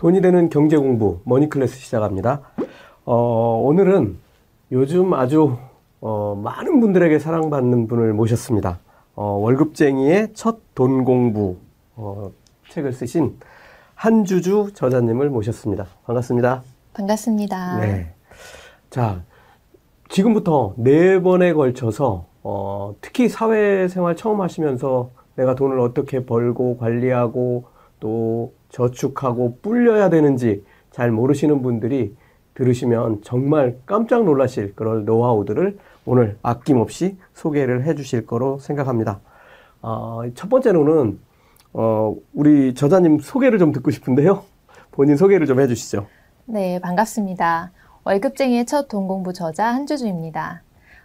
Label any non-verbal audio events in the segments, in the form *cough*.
돈이 되는 경제 공부 머니클래스 시작합니다. 어, 오늘은 요즘 아주 어, 많은 분들에게 사랑받는 분을 모셨습니다. 어, 월급쟁이의 첫 돈 공부 어, 책을 쓰신 한주주 저자님을 모셨습니다. 반갑습니다. 반갑습니다. 네. 자, 지금부터 네 번에 걸쳐서 어, 특히 사회생활 처음 하시면서 내가 돈을 어떻게 벌고 관리하고 또 저축하고 불려야 되는지 잘 모르시는 분들이 들으시면 정말 깜짝 놀라실 그런 노하우들을 오늘 아낌없이 소개를 해 주실 거로 생각합니다. 어, 첫 번째로는 어, 우리 저자님 소개를 좀 듣고 싶은데요. 본인 소개를 좀 해주시죠. 네, 반갑습니다. 월급쟁이의 첫 돈공부 저자 한주주입니다.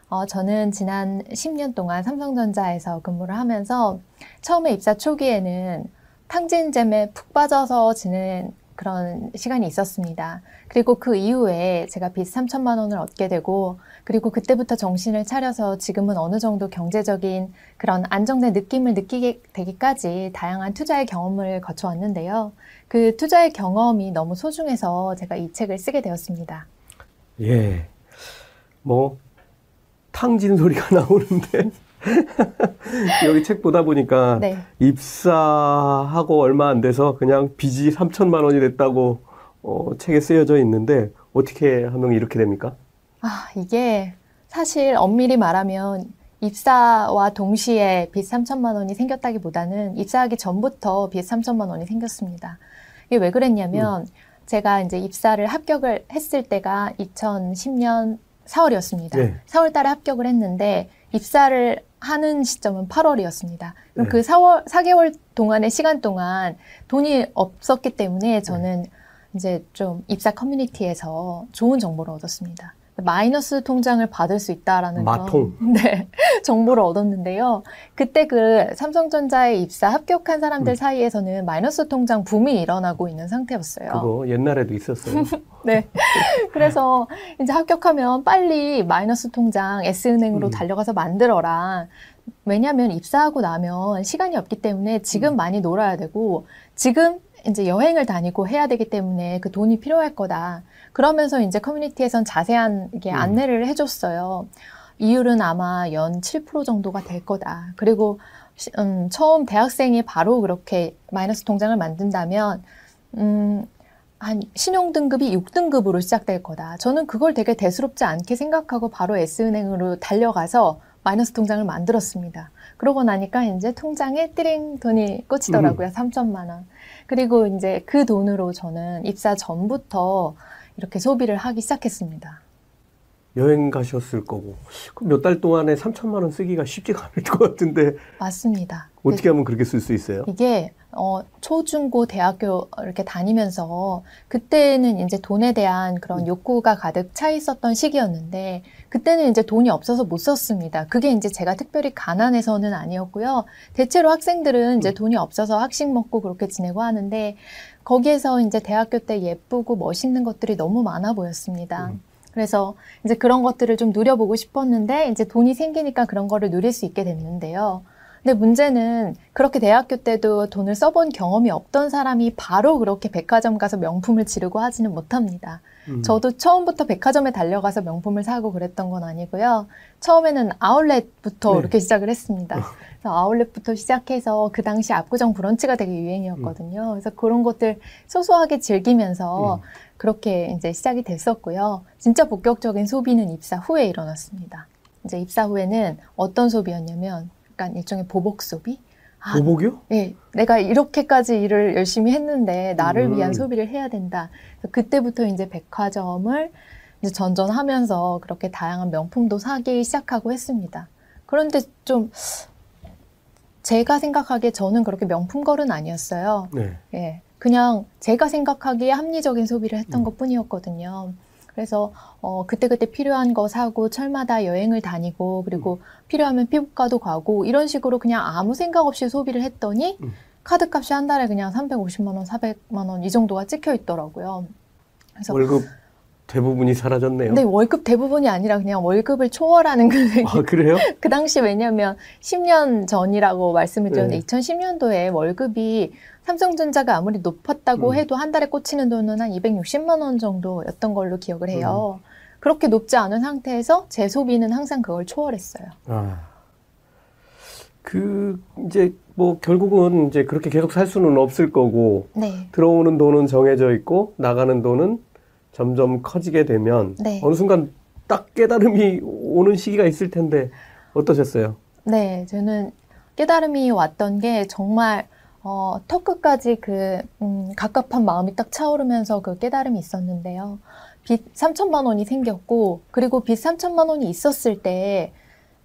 어, 저는 지난 10년 동안 삼성전자에서 근무를 하면서 처음에 입사 초기에는 탕진잼에 푹 빠져서 지낸 그런 시간이 있었습니다. 그리고 그 이후에 제가 빚 3천만 원을 얻게 되고 그리고 그때부터 정신을 차려서 지금은 어느 정도 경제적인 그런 안정된 느낌을 느끼게 되기까지 다양한 투자의 경험을 거쳐왔는데요. 그 투자의 경험이 너무 소중해서 제가 이 책을 쓰게 되었습니다. 예. 뭐, 탕진 소리가 *laughs* 나오는데. *laughs* 여기 책 보다 보니까 네. 입사하고 얼마 안 돼서 그냥 빚이 3천만 원이 됐다고 어, 책에 쓰여져 있는데 어떻게 하면 이렇게 됩니까? 아, 이게 사실 엄밀히 말하면 입사와 동시에 빚 3천만 원이 생겼다기보다는 입사하기 전부터 빚 3천만 원이 생겼습니다. 이게 왜 그랬냐면 음. 제가 이제 입사를 합격을 했을 때가 2010년 4월이었습니다. 네. 4월 달에 합격을 했는데 입사를 하는 시점은 8월이었습니다. 그럼 네. 그 4월, 4개월 동안의 시간 동안 돈이 없었기 때문에 저는 네. 이제 좀 입사 커뮤니티에서 좋은 정보를 얻었습니다. 마이너스 통장을 받을 수 있다라는 마통. 그런, *laughs* 네, 정보를 얻었는데요. 그때 그 삼성전자에 입사 합격한 사람들 음. 사이에서는 마이너스 통장 붐이 일어나고 있는 상태였어요. 그거 옛날에도 있었어요. *laughs* 네. 그래서 이제 합격하면 빨리 마이너스 통장 S은행으로 음. 달려가서 만들어라. 왜냐하면 입사하고 나면 시간이 없기 때문에 지금 음. 많이 놀아야 되고 지금 이제 여행을 다니고 해야 되기 때문에 그 돈이 필요할 거다. 그러면서 이제 커뮤니티에선 자세한 게 음. 안내를 해줬어요. 이율은 아마 연 7% 정도가 될 거다. 그리고 음, 처음 대학생이 바로 그렇게 마이너스 통장을 만든다면 음, 한 신용 등급이 6등급으로 시작될 거다. 저는 그걸 되게 대수롭지 않게 생각하고 바로 S은행으로 달려가서 마이너스 통장을 만들었습니다. 그러고 나니까 이제 통장에 띠링 돈이 꽂히더라고요. 음. 3천만 원. 그리고 이제 그 돈으로 저는 입사 전부터 이렇게 소비를 하기 시작했습니다. 여행 가셨을 거고 몇 달 동안에 3천만 원 쓰기가 쉽지가 않을 것 같은데 맞습니다. 어떻게 하면 그렇게 쓸 수 있어요? 이게 어, 초중고 대학교 이렇게 다니면서 그때는 이제 돈에 대한 그런 음. 욕구가 가득 차 있었던 시기였는데 그때는 이제 돈이 없어서 못 썼습니다. 그게 이제 제가 특별히 가난해서는 아니었고요. 대체로 학생들은 이제 음. 돈이 없어서 학식 먹고 그렇게 지내고 하는데 거기에서 이제 대학교 때 예쁘고 멋있는 것들이 너무 많아 보였습니다. 음. 그래서 이제 그런 것들을 좀 누려보고 싶었는데 이제 돈이 생기니까 그런 거를 누릴 수 있게 됐는데요. 근데 문제는 그렇게 대학교 때도 돈을 써본 경험이 없던 사람이 바로 그렇게 백화점 가서 명품을 지르고 하지는 못합니다. 음. 저도 처음부터 백화점에 달려가서 명품을 사고 그랬던 건 아니고요. 처음에는 아울렛부터 네. 이렇게 시작을 했습니다. *laughs* 그래서 아울렛부터 시작해서 그 당시 압구정 브런치가 되게 유행이었거든요. 음. 그래서 그런 것들 소소하게 즐기면서 음. 그렇게 이제 시작이 됐었고요. 진짜 본격적인 소비는 입사 후에 일어났습니다. 이제 입사 후에는 어떤 소비였냐면 약간 일종의 보복 소비. 아, 보복이요? 네, 내가 이렇게까지 일을 열심히 했는데 나를 음. 위한 소비를 해야 된다. 그때부터 이제 백화점을 이제 전전하면서 그렇게 다양한 명품도 사기 시작하고 했습니다. 그런데 좀 제가 생각하기에 저는 그렇게 명품걸은 아니었어요. 네. 예. 그냥 제가 생각하기에 합리적인 소비를 했던 음. 것 뿐이었거든요. 그래서 어 그때그때 필요한 거 사고 철마다 여행을 다니고 그리고 음. 필요하면 피부과도 가고 이런 식으로 그냥 아무 생각 없이 소비를 했더니 음. 카드 값이 한 달에 그냥 350만 원, 400만 원 이 정도가 찍혀 있더라고요. 그래서 월급 대부분이 사라졌네요. 근데 월급 대부분이 아니라 그냥 월급을 초월하는 그, 아, 그래요? *laughs* 그 당시 왜냐면 10년 전이라고 말씀을 드렸는데 네. 2010년도에 월급이 삼성전자가 아무리 높았다고 음. 해도 한 달에 꽂히는 돈은 한 260만 원 정도였던 걸로 기억을 해요. 음. 그렇게 높지 않은 상태에서 제 소비는 항상 그걸 초월했어요. 아. 그, 이제, 뭐, 결국은 이제 그렇게 계속 살 수는 없을 거고, 네. 들어오는 돈은 정해져 있고, 나가는 돈은 점점 커지게 되면, 네. 어느 순간 딱 깨달음이 오는 시기가 있을 텐데, 어떠셨어요? 네, 저는 깨달음이 왔던 게 정말 어, 턱끝까지 그 음, 갑갑한 마음이 딱 차오르면서 그 깨달음이 있었는데요. 빚 3천만 원이 생겼고 그리고 빚 3천만 원이 있었을 때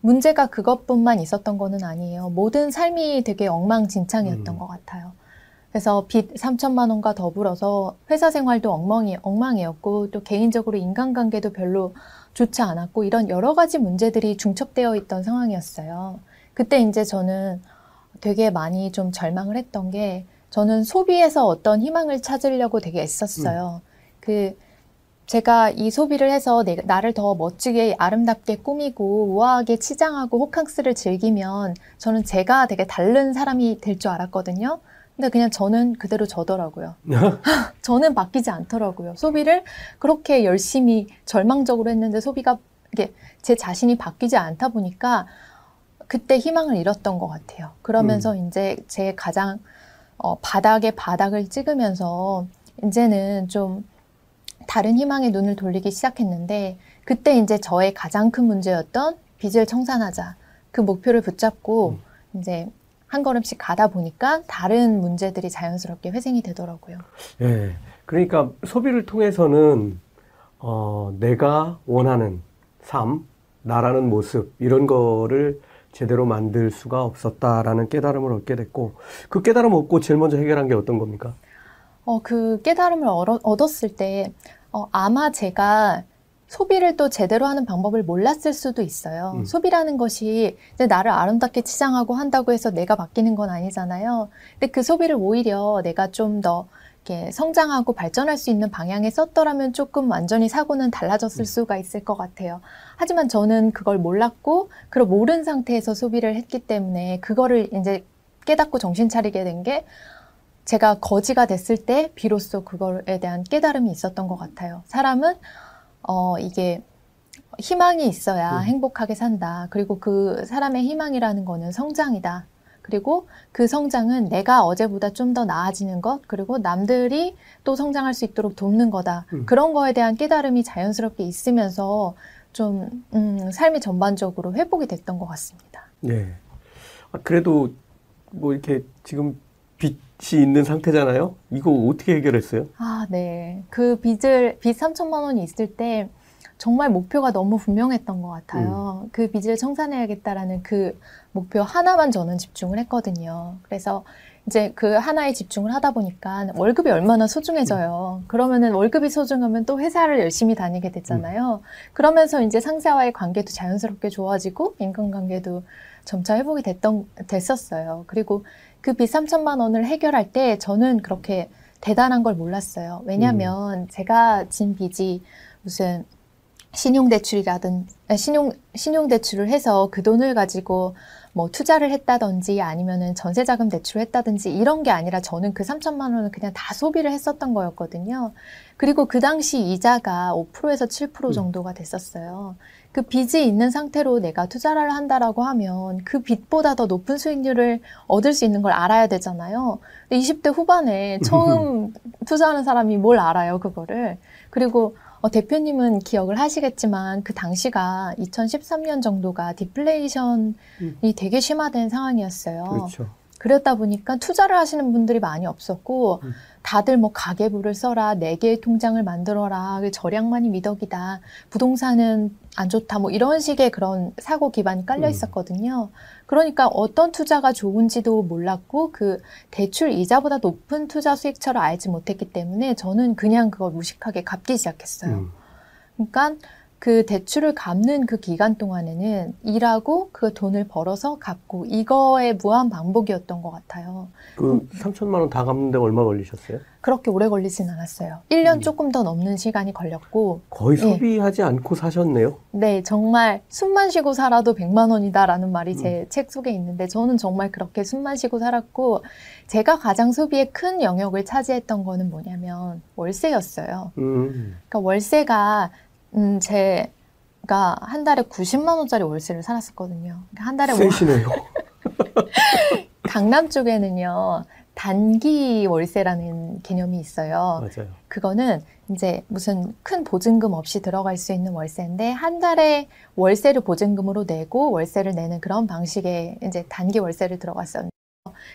문제가 그것뿐만 있었던 거는 아니에요. 모든 삶이 되게 엉망진창이었던 음. 것 같아요. 그래서 빚 3천만 원과 더불어서 회사 생활도 엉망이, 엉망이었고 또 개인적으로 인간관계도 별로 좋지 않았고 이런 여러 가지 문제들이 중첩되어 있던 상황이었어요. 그때 이제 저는 되게 많이 좀 절망을 했던 게 저는 소비에서 어떤 희망을 찾으려고 되게 애썼어요. 그 제가 이 소비를 해서 내, 나를 더 멋지게 아름답게 꾸미고 우아하게 치장하고 호캉스를 즐기면 저는 제가 되게 다른 사람이 될 줄 알았거든요. 근데 그냥 저는 그대로 저더라고요. *laughs* *laughs* 저는 바뀌지 않더라고요. 소비를 그렇게 열심히 절망적으로 했는데 소비가 이게 제 자신이 바뀌지 않다 보니까 그때 희망을 잃었던 것 같아요. 그러면서 이제 제 가장 어, 바닥에 바닥을 찍으면서 이제는 좀 다른 희망의 눈을 돌리기 시작했는데 그때 이제 저의 가장 큰 문제였던 빚을 청산하자 그 목표를 붙잡고 이제 한 걸음씩 가다 보니까 다른 문제들이 자연스럽게 회생이 되더라고요. 예. 그러니까 소비를 통해서는 어, 내가 원하는 삶, 나라는 모습 이런 거를 제대로 만들 수가 없었다라는 깨달음을 얻게 됐고 그 깨달음 얻고 제일 먼저 해결한 게 어떤 겁니까? 어, 그 깨달음을 얻었을 때 어, 아마 제가 소비를 또 제대로 하는 방법을 몰랐을 수도 있어요. 음. 소비라는 것이 이제 나를 아름답게 치장하고 한다고 해서 내가 바뀌는 건 아니잖아요. 근데 그 소비를 오히려 내가 좀 더 이렇게 성장하고 발전할 수 있는 방향에 썼더라면 조금 완전히 사고는 달라졌을 음. 수가 있을 것 같아요. 하지만 저는 그걸 몰랐고, 그걸 모른 상태에서 소비를 했기 때문에 그거를 이제 깨닫고 정신 차리게 된 게 제가 거지가 됐을 때 비로소 그거에 대한 깨달음이 있었던 것 같아요. 사람은 어 이게 희망이 있어야 음. 행복하게 산다. 그리고 그 사람의 희망이라는 거는 성장이다. 그리고 그 성장은 내가 어제보다 좀 더 나아지는 것, 그리고 남들이 또 성장할 수 있도록 돕는 거다. 음. 그런 거에 대한 깨달음이 자연스럽게 있으면서 좀, 음, 삶이 전반적으로 회복이 됐던 것 같습니다. 예. 아, 그래도 뭐 이렇게 지금 빚이 있는 상태잖아요. 이거 어떻게 해결했어요? 아, 네. 그 빚을, 빚 3천만 원이 있을 때 정말 목표가 너무 분명했던 것 같아요. 그 빚을 청산해야겠다라는 그 목표 하나만 저는 집중을 했거든요. 그래서 이제 그 하나에 집중을 하다 보니까 월급이 얼마나 소중해져요. 그러면은 월급이 소중하면 또 회사를 열심히 다니게 되잖아요. 그러면서 이제 상사와의 관계도 자연스럽게 좋아지고 인간관계도 점차 회복이 됐던, 됐었어요. 그리고 그 빚 3천만 원을 해결할 때 저는 그렇게 대단한 걸 몰랐어요. 왜냐면 제가 진 빚이 무슨 신용대출이라든, 아, 신용, 신용대출을 해서 그 돈을 가지고 뭐 투자를 했다든지 아니면은 전세자금 대출을 했다든지 이런 게 아니라 저는 그 3천만 원을 그냥 다 소비를 했었던 거였거든요. 그리고 그 당시 이자가 5%에서 7% 음. 정도가 됐었어요. 그 빚이 있는 상태로 내가 투자를 한다라고 하면 그 빚보다 더 높은 수익률을 얻을 수 있는 걸 알아야 되잖아요. 근데 20대 후반에 처음 *laughs* 투자하는 사람이 뭘 알아요, 그거를. 그리고 어, 대표님은 기억을 하시겠지만 그 당시가 2013년 정도가 디플레이션이 음. 되게 심화된 상황이었어요. 그렇죠. 그렇다 보니까 투자를 하시는 분들이 많이 없었고 음. 다들 뭐 가계부를 써라 네 개의 통장을 만들어라 그 절약만이 미덕이다 부동산은 안 좋다 뭐 이런 식의 그런 사고 기반이 깔려 음. 있었거든요. 그러니까 어떤 투자가 좋은지도 몰랐고 그 대출 이자보다 높은 투자 수익처를 알지 못했기 때문에 저는 그냥 그걸 무식하게 갚기 시작했어요. 음. 그러니까 그 대출을 갚는 그 기간 동안에는 일하고 그 돈을 벌어서 갚고 이거의 무한 반복이었던 것 같아요. 그 3천만 원 다 갚는데 얼마 걸리셨어요? 그렇게 오래 걸리진 않았어요. 1년 음. 조금 더 넘는 시간이 걸렸고, 거의 예. 소비하지 않고 사셨네요. 네, 정말 숨만 쉬고 살아도 100만 원이다라는 말이 음. 제책 속에 있는데 저는 정말 그렇게 숨만 쉬고 살았고 제가 가장 소비에 큰 영역을 차지했던 거는 뭐냐면 월세였어요. 음. 그러니까 월세가 음, 제가 한 달에 90만 원짜리 월세를 살았었거든요. 그러니까 한 달에 월- 세시네요. *laughs* 강남 쪽에는요. 단기 월세라는 개념이 있어요. 맞아요. 그거는 이제 무슨 큰 보증금 없이 들어갈 수 있는 월세인데 한 달에 월세를 보증금으로 내고 월세를 내는 그런 방식의 이제 단기 월세를 들어갔었는데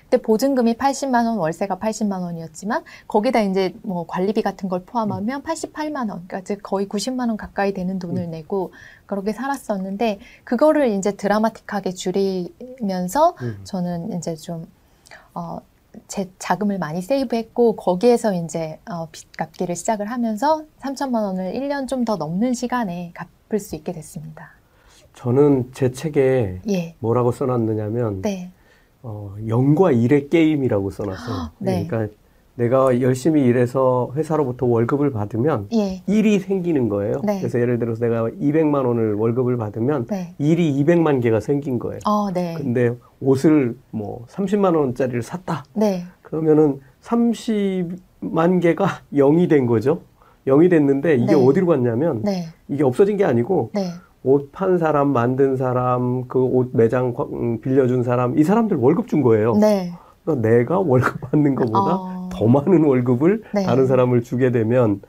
그때 보증금이 80만 원, 월세가 80만 원이었지만 거기다 이제 뭐 관리비 같은 걸 포함하면 88만 원, 그러니까 즉 거의 90만 원 가까이 되는 돈을 내고 그렇게 살았었는데 그거를 이제 드라마틱하게 줄이면서 음. 저는 이제 좀, 어, 제 자금을 많이 세이브했고, 거기에서 이제, 어, 빚 갚기를 시작을 하면서 3천만 원을 1년 좀 더 넘는 시간에 갚을 수 있게 됐습니다. 저는 제 책에 예. 뭐라고 써놨느냐면 네. 어, 영과 일의 게임이라고 써놨어요. 네. 그러니까 내가 열심히 일해서 회사로부터 월급을 받으면 예. 일이 생기는 거예요. 네. 그래서 예를 들어서 내가 200만 원을 월급을 받으면 네. 일이 200만 개가 생긴 거예요. 어, 네. 근데 옷을 뭐 30만 원짜리를 샀다. 네. 그러면은 30만 개가 0이 된 거죠. 0이 됐는데 이게 네. 어디로 갔냐면 네. 이게 없어진 게 아니고 네. 옷 판 사람, 만든 사람, 그 옷 매장 과- 음, 빌려준 사람, 이 사람들 월급 준 거예요. 네. 그러니까 내가 월급 받는 것보다 어, 더 많은 월급을 네. 다른 사람을 주게 되면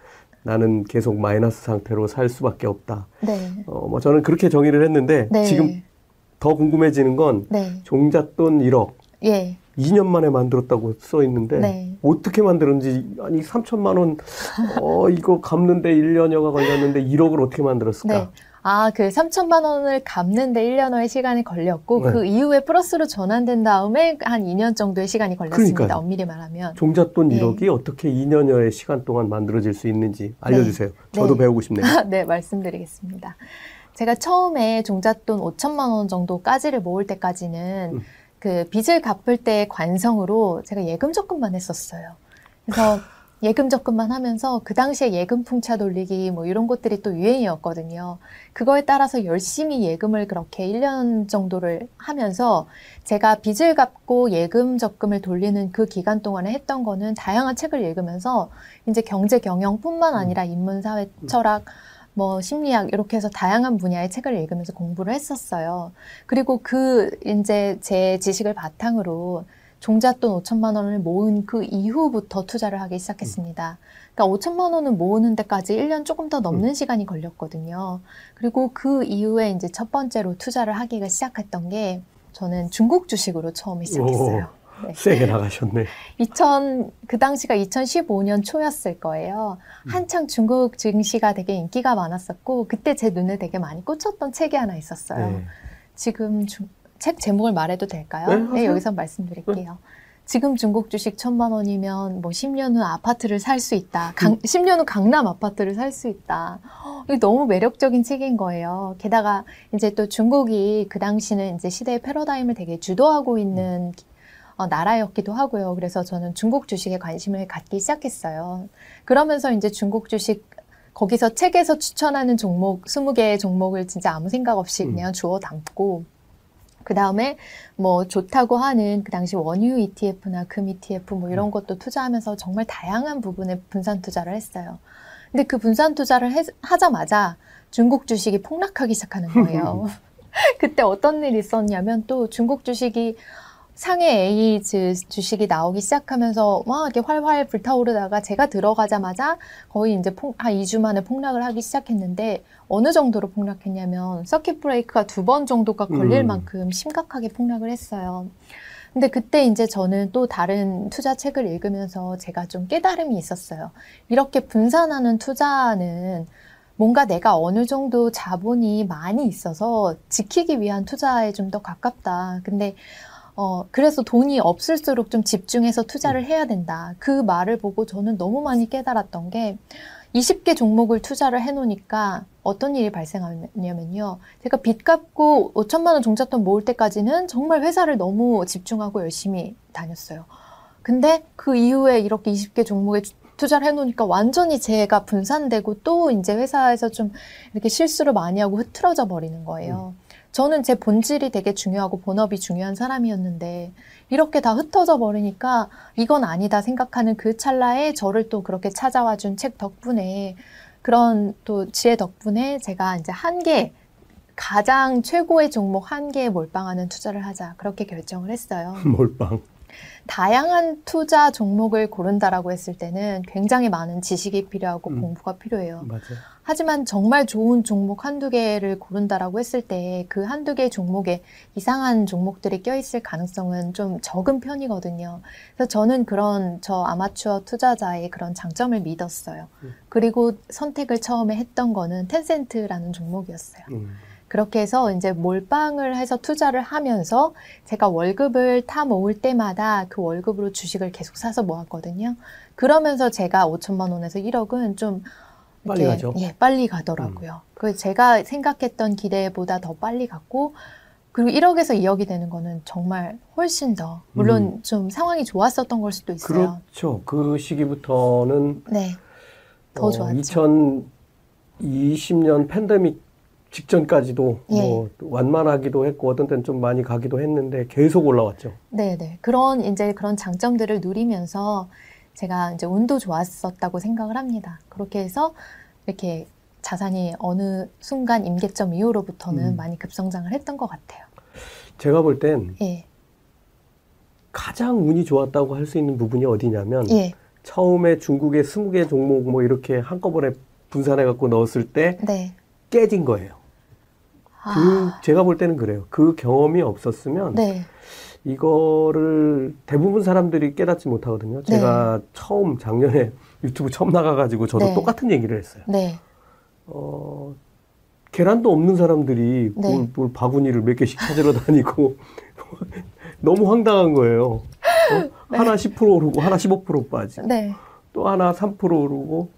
나는 계속 마이너스 상태로 살 수밖에 없다. 네. 어, 뭐 저는 그렇게 정의를 했는데 네. 지금 더 궁금해지는 건 네. 종잣돈 1억 예. 2년 만에 만들었다고 써 있는데 네. 어떻게 만들었는지 아니 3천만 원 어, 이거 갚는데 1년여가 걸렸는데 1억을 어떻게 만들었을까? 네. 아, 그 3천만 원을 갚는데 1년여의 시간이 걸렸고, 네. 그 이후에 플러스로 전환된 다음에 한 2년 정도의 시간이 걸렸습니다. 그러니까요. 엄밀히 말하면. 종잣돈 네. 1억이 어떻게 2년여의 시간 동안 만들어질 수 있는지 알려주세요. 저도 네. 배우고 싶네요. *laughs* 네, 말씀드리겠습니다. 제가 처음에 종잣돈 5천만 원 정도까지를 모을 때까지는 음. 그 빚을 갚을 때 관성으로 제가 예금 적금만 했었어요. 그래서 *laughs* 예금 적금만 하면서 그 당시에 예금 풍차 돌리기 뭐 이런 것들이 또 유행이었거든요. 그거에 따라서 열심히 예금을 그렇게 1년 정도를 하면서 제가 빚을 갚고 예금 적금을 돌리는 그 기간 동안에 했던 거는 다양한 책을 읽으면서 이제 경제 경영뿐만 아니라 인문 사회 철학 뭐 심리학 이렇게 해서 다양한 분야의 책을 읽으면서 공부를 했었어요. 그리고 그 이제 제 지식을 바탕으로 종잣돈 5천만 원을 모은 그 이후부터 투자를 하기 시작했습니다. 그러니까 5천만 원을 모으는 데까지 1년 조금 더 넘는 시간이 걸렸거든요. 그리고 그 이후에 이제 첫 번째로 투자를 하기가 시작했던 게 저는 중국 주식으로 처음에 시작했어요. 네. 세게 나가셨네. *laughs* 2000, 그 당시가 2015년 초였을 거예요. 음. 한창 중국 증시가 되게 인기가 많았었고, 그때 제 눈에 되게 많이 꽂혔던 책이 하나 있었어요. 네. 지금 중- 책 제목을 말해도 될까요? 네, 하세요. 여기서 말씀드릴게요. 지금 중국 주식 천만 원이면 뭐 10년 후 아파트를 살 수 있다. 강, 10년 후 강남 아파트를 살 수 있다. 어, 이게 너무 매력적인 책인 거예요. 게다가 이제 또 중국이 그 당시는 이제 시대의 패러다임을 되게 주도하고 있는 어, 나라였기도 하고요. 그래서 저는 중국 주식에 관심을 갖기 시작했어요. 그러면서 이제 중국 주식 거기서 책에서 추천하는 종목 20개의 종목을 진짜 아무 생각 없이 음. 그냥 주워 담고 그 다음에 뭐 좋다고 하는 그 당시 원유 ETF나 금 ETF 뭐 이런 것도 투자하면서 정말 다양한 부분에 분산 투자를 했어요. 근데 그 분산 투자를 해- 하자마자 중국 주식이 폭락하기 시작하는 거예요. *laughs* *laughs* 그때 어떤 일이 있었냐면 또 중국 주식이 상해 A 주- 주식이 나오기 시작하면서 막 이렇게 활활 불타오르다가 제가 들어가자마자 거의 이제 폭, 한 2주 만에 폭락을 하기 시작했는데 어느 정도로 폭락했냐면 서킷 브레이크가 두 번 정도가 걸릴 음. 만큼 심각하게 폭락을 했어요. 근데 그때 이제 저는 또 다른 투자 책을 읽으면서 제가 좀 깨달음이 있었어요. 이렇게 분산하는 투자는 뭔가 내가 어느 정도 자본이 많이 있어서 지키기 위한 투자에 좀 더 가깝다. 근데 어, 그래서 돈이 없을수록 좀 집중해서 투자를 해야 된다. 그 말을 보고 저는 너무 많이 깨달았던 게 20개 종목을 투자를 해놓으니까 어떤 일이 발생하냐면요. 제가 빚 갚고 5천만 원 종잣돈 모을 때까지는 정말 회사를 너무 집중하고 열심히 다녔어요. 근데 그 이후에 이렇게 20개 종목에 투자를 해놓으니까 완전히 제가 분산되고 또 이제 회사에서 좀 이렇게 실수를 많이 하고 흐트러져 버리는 거예요. 저는 제 본질이 되게 중요하고 본업이 중요한 사람이었는데 이렇게 다 흩어져 버리니까 이건 아니다 생각하는 그 찰나에 저를 또 그렇게 찾아와 준 책 덕분에 그런 또 지혜 덕분에 제가 이제 한 개, 가장 최고의 종목 한 개에 몰빵하는 투자를 하자. 그렇게 결정을 했어요. 몰빵. 다양한 투자 종목을 고른다라고 했을 때는 굉장히 많은 지식이 필요하고 음. 공부가 필요해요. 맞아요. 하지만 정말 좋은 종목 한두 개를 고른다라고 했을 때 그 한두 개 종목에 이상한 종목들이 껴있을 가능성은 좀 적은 편이거든요. 그래서 저는 그런 저 아마추어 투자자의 그런 장점을 믿었어요. 음. 그리고 선택을 처음에 했던 거는 텐센트라는 종목이었어요. 음. 그렇게 해서 이제 몰빵을 해서 투자를 하면서 제가 월급을 타 모을 때마다 그 월급으로 주식을 계속 사서 모았거든요. 그러면서 제가 5천만 원에서 1억은 좀 빨리 가죠. 음. 예, 빨리 가더라고요. 그 제가 생각했던 기대보다 더 빨리 갔고 그리고 1억에서 2억이 되는 거는 정말 훨씬 더 물론 좀 상황이 좋았었던 걸 수도 있어요. 음. 그렇죠. 그 시기부터는 네. 더 좋았죠. 2020년 팬데믹 직전까지도 예. 뭐 완만하기도 했고 어떤 때는 좀 많이 가기도 했는데 계속 올라왔죠. 네 네. 그런 이제 그런 장점들을 누리면서 제가 이제 운도 좋았었다고 생각을 합니다. 그렇게 해서 이렇게 자산이 어느 순간 임계점 이후로부터는 음. 많이 급성장을 했던 것 같아요. 제가 볼땐 예, 가장 운이 좋았다고 할 수 있는 부분이 어디냐면 예, 처음에 중국의 20개 종목 뭐 이렇게 한꺼번에 분산해 갖고 넣었을 때 네. 깨진 거예요. 그 아, 제가 볼 때는 그래요. 그 경험이 없었으면 네, 이거를 대부분 사람들이 깨닫지 못하거든요. 제가 처음 작년에 *laughs* 유튜브 처음 나가가지고 저도 네. 똑같은 얘기를 했어요. 네, 어, 계란도 없는 사람들이 네. 뭘, 뭘 바구니를 몇 개씩 찾으러 *laughs* 다니고 *laughs* 너무 황당한 거예요. 어? 하나 10% 오르고 하나 15% 빠지고 네, 또 하나 3% 오르고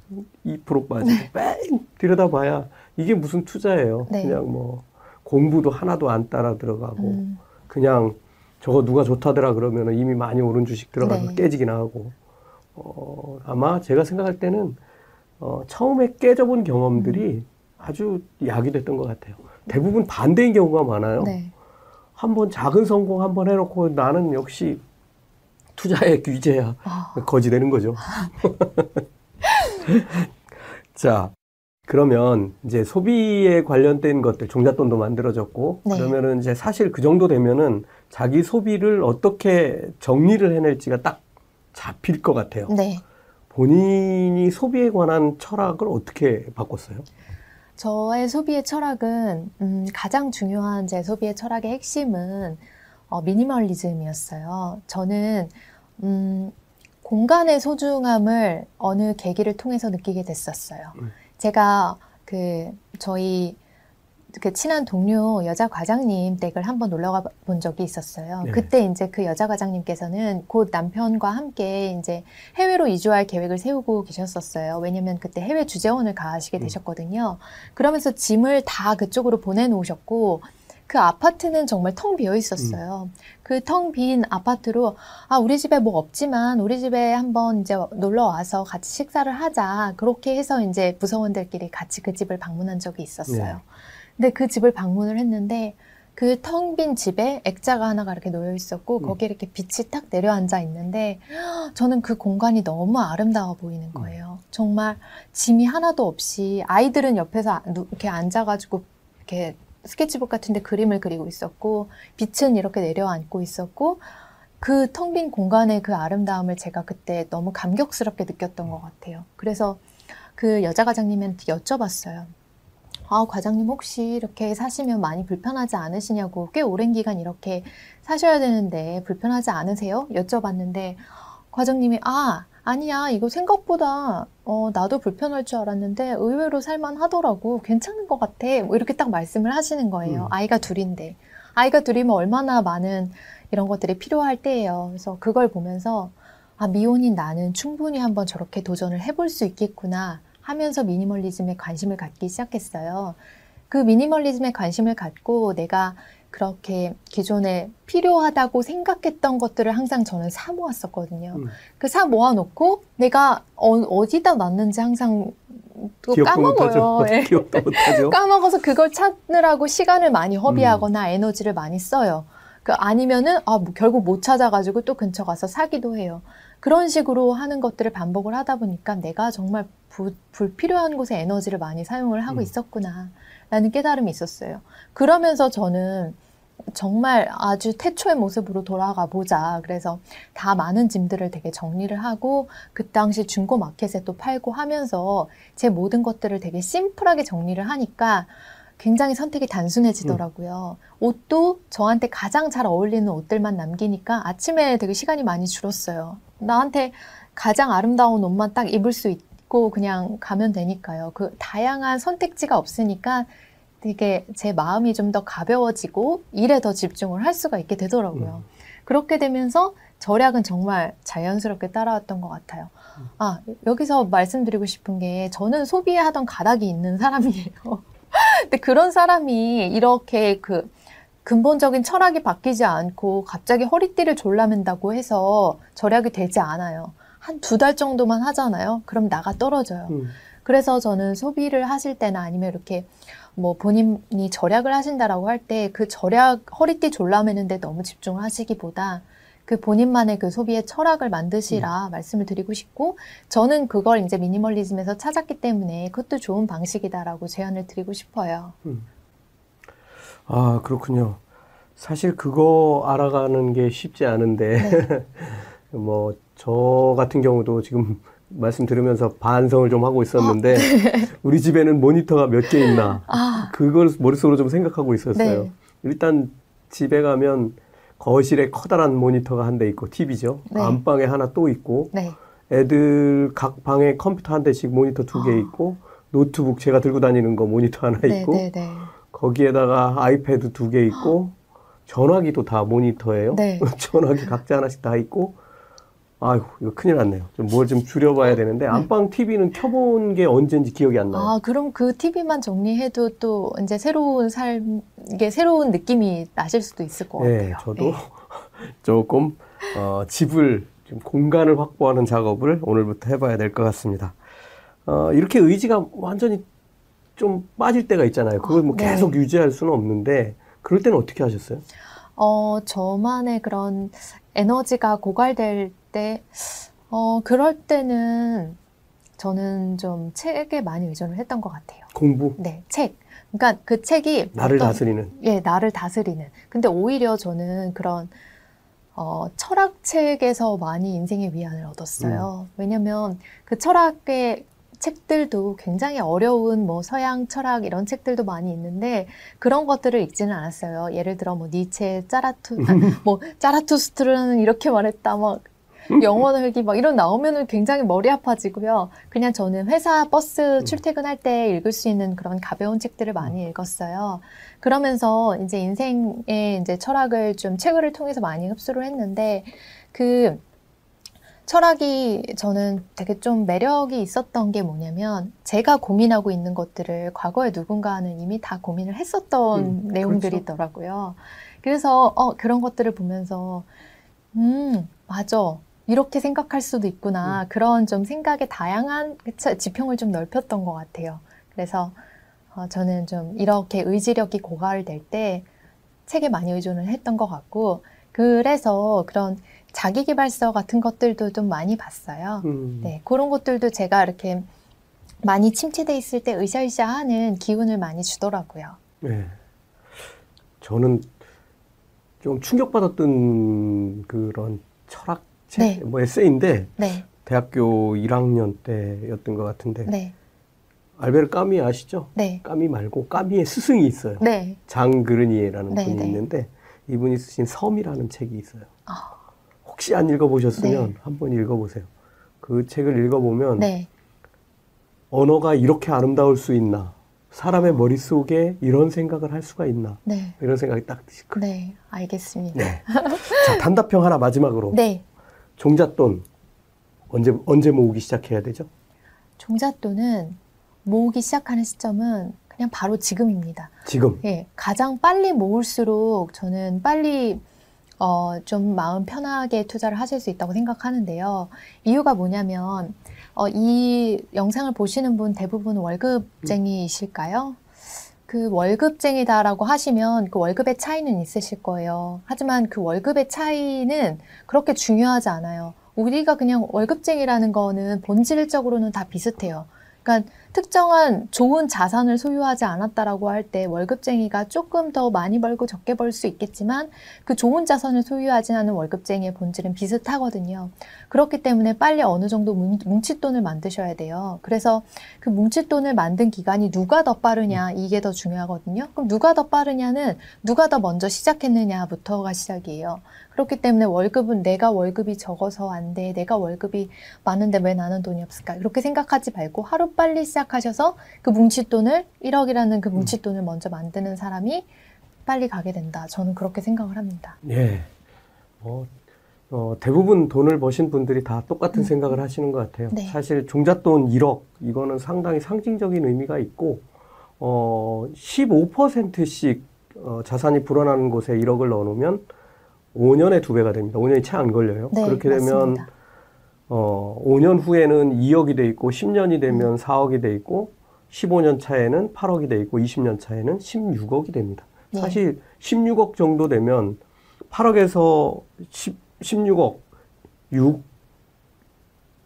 2% 빠지고 뺑 들여다봐야 이게 무슨 투자예요. 네. 그냥 뭐 공부도 하나도 안 따라 들어가고 음, 그냥 저거 누가 좋다더라 그러면 이미 많이 오른 주식 들어가서 네. 깨지긴 하고 어, 아마 제가 생각할 때는 어, 처음에 깨져본 경험들이 음. 아주 약이 됐던 것 같아요. 대부분 반대인 경우가 많아요. 네, 한번 작은 성공 한 번 해놓고 나는 역시 투자의 *laughs* 규제야 아, 거지 되는 거죠. *laughs* 자, 그러면 이제 소비에 관련된 것들, 종잣돈도 만들어졌고, 네. 그러면은 이제 사실 그 정도 되면은 자기 소비를 어떻게 정리를 해낼지가 딱 잡힐 것 같아요. 네. 본인이 소비에 관한 철학을 어떻게 바꿨어요? 저의 소비의 철학은 음, 가장 중요한 제 소비의 철학의 핵심은 어, 미니멀리즘이었어요. 저는 음, 공간의 소중함을 어느 계기를 통해서 느끼게 됐었어요. 음. 제가 그 저희 그 친한 동료 여자 과장님 댁을 한번 놀러 가 본 적이 있었어요. 네. 그때 이제 그 여자 과장님께서는 곧 남편과 함께 이제 해외로 이주할 계획을 세우고 계셨었어요. 왜냐면 그때 해외 주재원을 가시게 음. 되셨거든요. 그러면서 짐을 다 그쪽으로 보내놓으셨고 그 아파트는 정말 텅 비어 있었어요. 그텅 빈 아파트로 아 우리 집에 뭐 없지만 우리 집에 한번 이제 놀러 와서 같이 식사를 하자 그렇게 해서 이제 부서원들끼리 같이 그 집을 방문한 적이 있었어요. 네. 근데 그 집을 방문을 했는데 그 텅 빈 집에 액자가 하나가 이렇게 놓여 있었고 음. 거기에 이렇게 빛이 딱 내려앉아 있는데 저는 그 공간이 너무 아름다워 보이는 거예요. 정말 짐이 하나도 없이 아이들은 옆에서 아- 누- 이렇게 앉아가지고 이렇게 스케치북 같은데 그림을 그리고 있었고 빛은 이렇게 내려앉고 있었고 그 텅 빈 공간의 그 아름다움을 제가 그때 너무 감격스럽게 느꼈던 것 같아요. 그래서 그 여자 과장님한테 여쭤봤어요. 아, 과장님 혹시 이렇게 사시면 많이 불편하지 않으시냐고 꽤 오랜 기간 이렇게 사셔야 되는데 불편하지 않으세요? 여쭤봤는데 과장님이 아, 아니야. 이거 생각보다 어, 나도 불편할 줄 알았는데 의외로 살만하더라고. 괜찮은 것 같아. 뭐 이렇게 딱 말씀을 하시는 거예요. 음. 아이가 둘인데. 아이가 둘이면 얼마나 많은 이런 것들이 필요할 때예요. 그래서 그걸 보면서 아, 미혼인 나는 충분히 한번 저렇게 도전을 해볼 수 있겠구나 하면서 미니멀리즘에 관심을 갖기 시작했어요. 그 미니멀리즘에 관심을 갖고 내가 그렇게 기존에 필요하다고 생각했던 것들을 항상 저는 사 모았었거든요. 음. 그사 모아놓고 내가 어, 디다 놨는지 항상 또. 까먹어요. 예. *laughs* 기억도 못하죠. *laughs* 까먹어서 그걸 찾느라고 시간을 많이 음. 허비하거나 에너지를 많이 써요. 그 아니면은 아, 뭐 결국 못 찾아가지고 또 근처 가서 사기도 해요. 그런 식으로 하는 것들을 반복을 하다 보니까 내가 정말 부- 불필요한 곳에 에너지를 많이 사용을 하고 음. 있었구나 라는 깨달음이 있었어요. 그러면서 저는 정말 아주 태초의 모습으로 돌아가 보자. 그래서 다 많은 짐들을 되게 정리를 하고 그 당시 중고 마켓에 또 팔고 하면서 제 모든 것들을 되게 심플하게 정리를 하니까 굉장히 선택이 단순해지더라고요. 옷도 저한테 가장 잘 어울리는 옷들만 남기니까 아침에 되게 시간이 많이 줄었어요. 나한테 가장 아름다운 옷만 딱 입을 수 있 고 그냥 가면 되니까요. 그 다양한 선택지가 없으니까 되게 제 마음이 좀 더 가벼워지고 일에 더 집중을 할 수가 있게 되더라고요. 그렇게 되면서 절약은 정말 자연스럽게 따라왔던 것 같아요. 아, 여기서 말씀드리고 싶은 게 저는 소비에 하던 가닥이 있는 사람이에요. *laughs* 근데 그런 사람이 이렇게 그 근본적인 철학이 바뀌지 않고 갑자기 허리띠를 졸라맨다고 해서 절약이 되지 않아요. 한 두 달 정도만 하잖아요. 그럼 나가 떨어져요. 음. 그래서 저는 소비를 하실 때나 아니면 이렇게 뭐 본인이 절약을 하신다라고 할 때 그 절약 허리띠 졸라매는데 너무 집중을 하시기보다 그 본인만의 그 소비의 철학을 만드시라 말씀을 드리고 싶고 저는 그걸 이제 미니멀리즘에서 찾았기 때문에 그것도 좋은 방식이다라고 제안을 드리고 싶어요. 아, 그렇군요. 사실 그거 알아가는 게 쉽지 않은데, *laughs* 뭐, 저 같은 경우도 지금 *laughs* 말씀 들으면서 반성을 좀 하고 있었는데, *laughs* 우리 집에는 모니터가 몇 개 있나, 아, 그걸 머릿속으로 좀 생각하고 있었어요. 네. 일단 집에 가면 거실에 커다란 모니터가 한 대 있고, TV죠. 네. 안방에 하나 또 있고, 네. 애들 각 방에 컴퓨터 한 대씩 모니터 두개 아. 있고, 노트북 제가 들고 다니는 거 모니터 하나 네, 있고, 네, 네. 거기에다가 아이패드 두 개 있고 전화기도 다 모니터예요. 네. *laughs* 전화기 각자 하나씩 다 있고 아이고 이거 큰일 났네요. 좀 뭘 좀 줄여봐야 되는데 안방 TV는 켜본 게 언젠지 기억이 안 나요. 아, 그럼 그 TV만 정리해도 또 이제 새로운 삶, 이게 새로운 느낌이 나실 수도 있을 것 네, 같아요. 저도 네. *laughs* 조금 어, 집을 좀 공간을 확보하는 작업을 오늘부터 해봐야 될 것 같습니다. 어, 이렇게 의지가 완전히 좀 빠질 때가 있잖아요. 그걸 뭐 아, 네. 계속 유지할 수는 없는데 그럴 때는 어떻게 하셨어요? 어, 저만의 그런 에너지가 고갈될 때, 어, 그럴 때는 저는 좀 책에 많이 의존을 했던 것 같아요. 공부, 네, 책. 그러니까 그 책이 나를 어떤- 다스리는. 예, 나를 다스리는. 근데 오히려 저는 그런 어, 철학책에서 많이 인생의 위안을 얻었어요. 왜냐면 그 철학의 책들도 굉장히 어려운 뭐 서양 철학 이런 책들도 많이 있는데 그런 것들을 읽지는 않았어요. 예를 들어 뭐 니체, 짜라투, 아, *laughs* 뭐 짜라투스트르는 이렇게 말했다 막 영원 회기 막 이런 나오면은 굉장히 머리 아파지고요. 그냥 저는 회사 버스 출퇴근할 때 읽을 수 있는 그런 가벼운 책들을 많이 읽었어요. 그러면서 이제 인생의 이제 철학을 좀 책을 통해서 많이 흡수를 했는데 그 철학이 저는 되게 좀 매력이 있었던 게 뭐냐면 제가 고민하고 있는 것들을 과거에 누군가는 이미 다 고민을 했었던 음, 내용들이더라고요. 그래서 어, 그런 것들을 보면서 음 맞아 이렇게 생각할 수도 있구나 그런 좀 생각의 다양한 차- 지평을 좀 넓혔던 것 같아요. 그래서 어, 저는 좀 이렇게 의지력이 고갈될 때 책에 많이 의존을 했던 것 같고 그래서 그런 자기계발서 같은 것들도 좀 많이 봤어요. 음. 네, 그런 것들도 제가 이렇게 많이 침체돼 있을 때 으쌰으쌰하는 기운을 많이 주더라고요. 네. 저는 좀 충격받았던 그런 철학 책, 네. 뭐 에세이인데 네, 대학교 1학년 때였던 것 같은데 네, 알베르 까미 아시죠? 네, 까미 말고 까미의 스승이 있어요. 네. 장 그르니에라는 네, 분이 네. 있는데 이분이 쓰신 섬이라는 책이 있어요. 아. 혹시 안 읽어보셨으면 네. 한번 읽어보세요. 그 책을 읽어보면 네, 언어가 이렇게 아름다울 수 있나? 사람의 머릿속에 이런 생각을 할 수가 있나? 네, 이런 생각이 딱 그- 네, 알겠습니다. 네. 자, 단답형 하나 마지막으로. 네, 종잣돈 언제 언제 모으기 시작해야 되죠? 종잣돈은 모으기 시작하는 시점은 그냥 바로 지금입니다. 지금. 예, 가장 빨리 모을수록 저는 빨리 어, 좀 마음 편하게 투자를 하실 수 있다고 생각하는데요. 이유가 뭐냐면 어, 이 영상을 보시는 분 대부분 월급쟁이이실까요? 그 월급쟁이다라고 하시면 그 월급의 차이는 있으실 거예요. 하지만 그 월급의 차이는 그렇게 중요하지 않아요. 우리가 그냥 월급쟁이라는 거는 본질적으로는 다 비슷해요. 그러니까 특정한 좋은 자산을 소유하지 않았다라고 할 때 월급쟁이가 조금 더 많이 벌고 적게 벌 수 있겠지만 그 좋은 자산을 소유하지 않은 월급쟁이의 본질은 비슷하거든요. 그렇기 때문에 빨리 어느 정도 뭉- 뭉칫돈을 만드셔야 돼요. 그래서 그 뭉칫돈을 만든 기간이 누가 더 빠르냐 이게 더 중요하거든요. 그럼 누가 더 빠르냐는 누가 더 먼저 시작했느냐부터가 시작이에요. 그렇기 때문에 월급은 내가 월급이 적어서 안 돼. 내가 월급이 많은데 왜 나는 돈이 없을까? 이렇게 생각하지 말고 하루 빨리 시작하셔서 그 뭉칫돈을 1억이라는 그 뭉칫돈을 먼저 만드는 사람이 빨리 가게 된다. 저는 그렇게 생각을 합니다. 예. 어, 어, 대부분 돈을 버신 분들이 다 똑같은 음. 생각을 하시는 것 같아요. 네. 사실 종잣돈 1억, 이거는 상당히 상징적인 의미가 있고, 어, 15%씩 어, 자산이 불어나는 곳에 1억을 넣어놓으면 5년에 두 배가 됩니다. 5년이 채 안 걸려요. 네, 그렇게 되면 맞습니다. 어, 5년 후에는 2억이 돼 있고, 10년이 음. 되면 4억이 돼 있고, 15년 차에는 8억이 돼 있고, 20년 차에는 16억이 됩니다. 네. 사실 16억 정도 되면 8억에서 10, 16억, 6,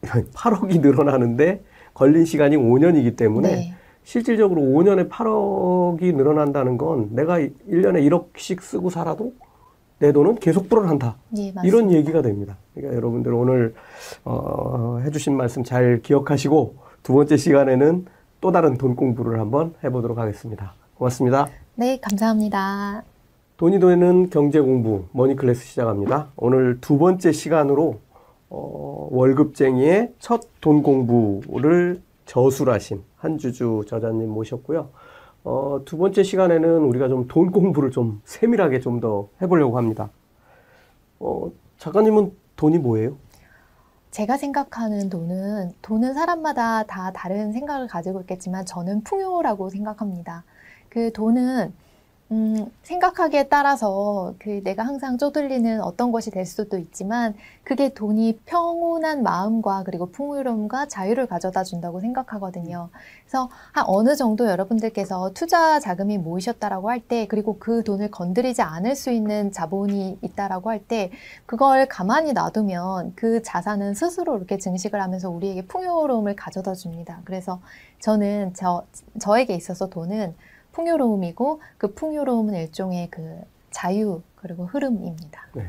8억이 늘어나는데 걸린 시간이 5년이기 때문에 네. 실질적으로 5년에 8억이 늘어난다는 건 내가 1년에 1억씩 쓰고 살아도 내 돈은 계속 불어난다. 예. 이런 얘기가 됩니다. 그러니까 여러분들 오늘 어, 해주신 말씀 잘 기억하시고 두 번째 시간에는 또 다른 돈 공부를 한번 해보도록 하겠습니다. 고맙습니다. 네, 감사합니다. 돈이 되는 경제 공부 머니클래스 시작합니다. 오늘 두 번째 시간으로 어, 월급쟁이의 첫 돈 공부를 저술하신 한주주 저자님 모셨고요. 어, 두 번째 시간에는 우리가 좀 돈 공부를 좀 세밀하게 좀 더 해보려고 합니다. 어, 작가님은 돈이 뭐예요? 제가 생각하는 돈은 돈은 사람마다 다 다른 생각을 가지고 있겠지만 저는 풍요라고 생각합니다. 그 돈은 음, 생각하기에 따라서 그 내가 항상 쪼들리는 어떤 것이 될 수도 있지만 그게 돈이 평온한 마음과 그리고 풍요로움과 자유를 가져다 준다고 생각하거든요. 그래서 한 어느 정도 여러분들께서 투자 자금이 모이셨다라고 할 때 그리고 그 돈을 건드리지 않을 수 있는 자본이 있다라고 할 때 그걸 가만히 놔두면 그 자산은 스스로 이렇게 증식을 하면서 우리에게 풍요로움을 가져다 줍니다. 그래서 저는 저, 저에게 있어서 돈은 풍요로움이고 그 풍요로움은 일종의 그 자유 그리고 흐름입니다. 네.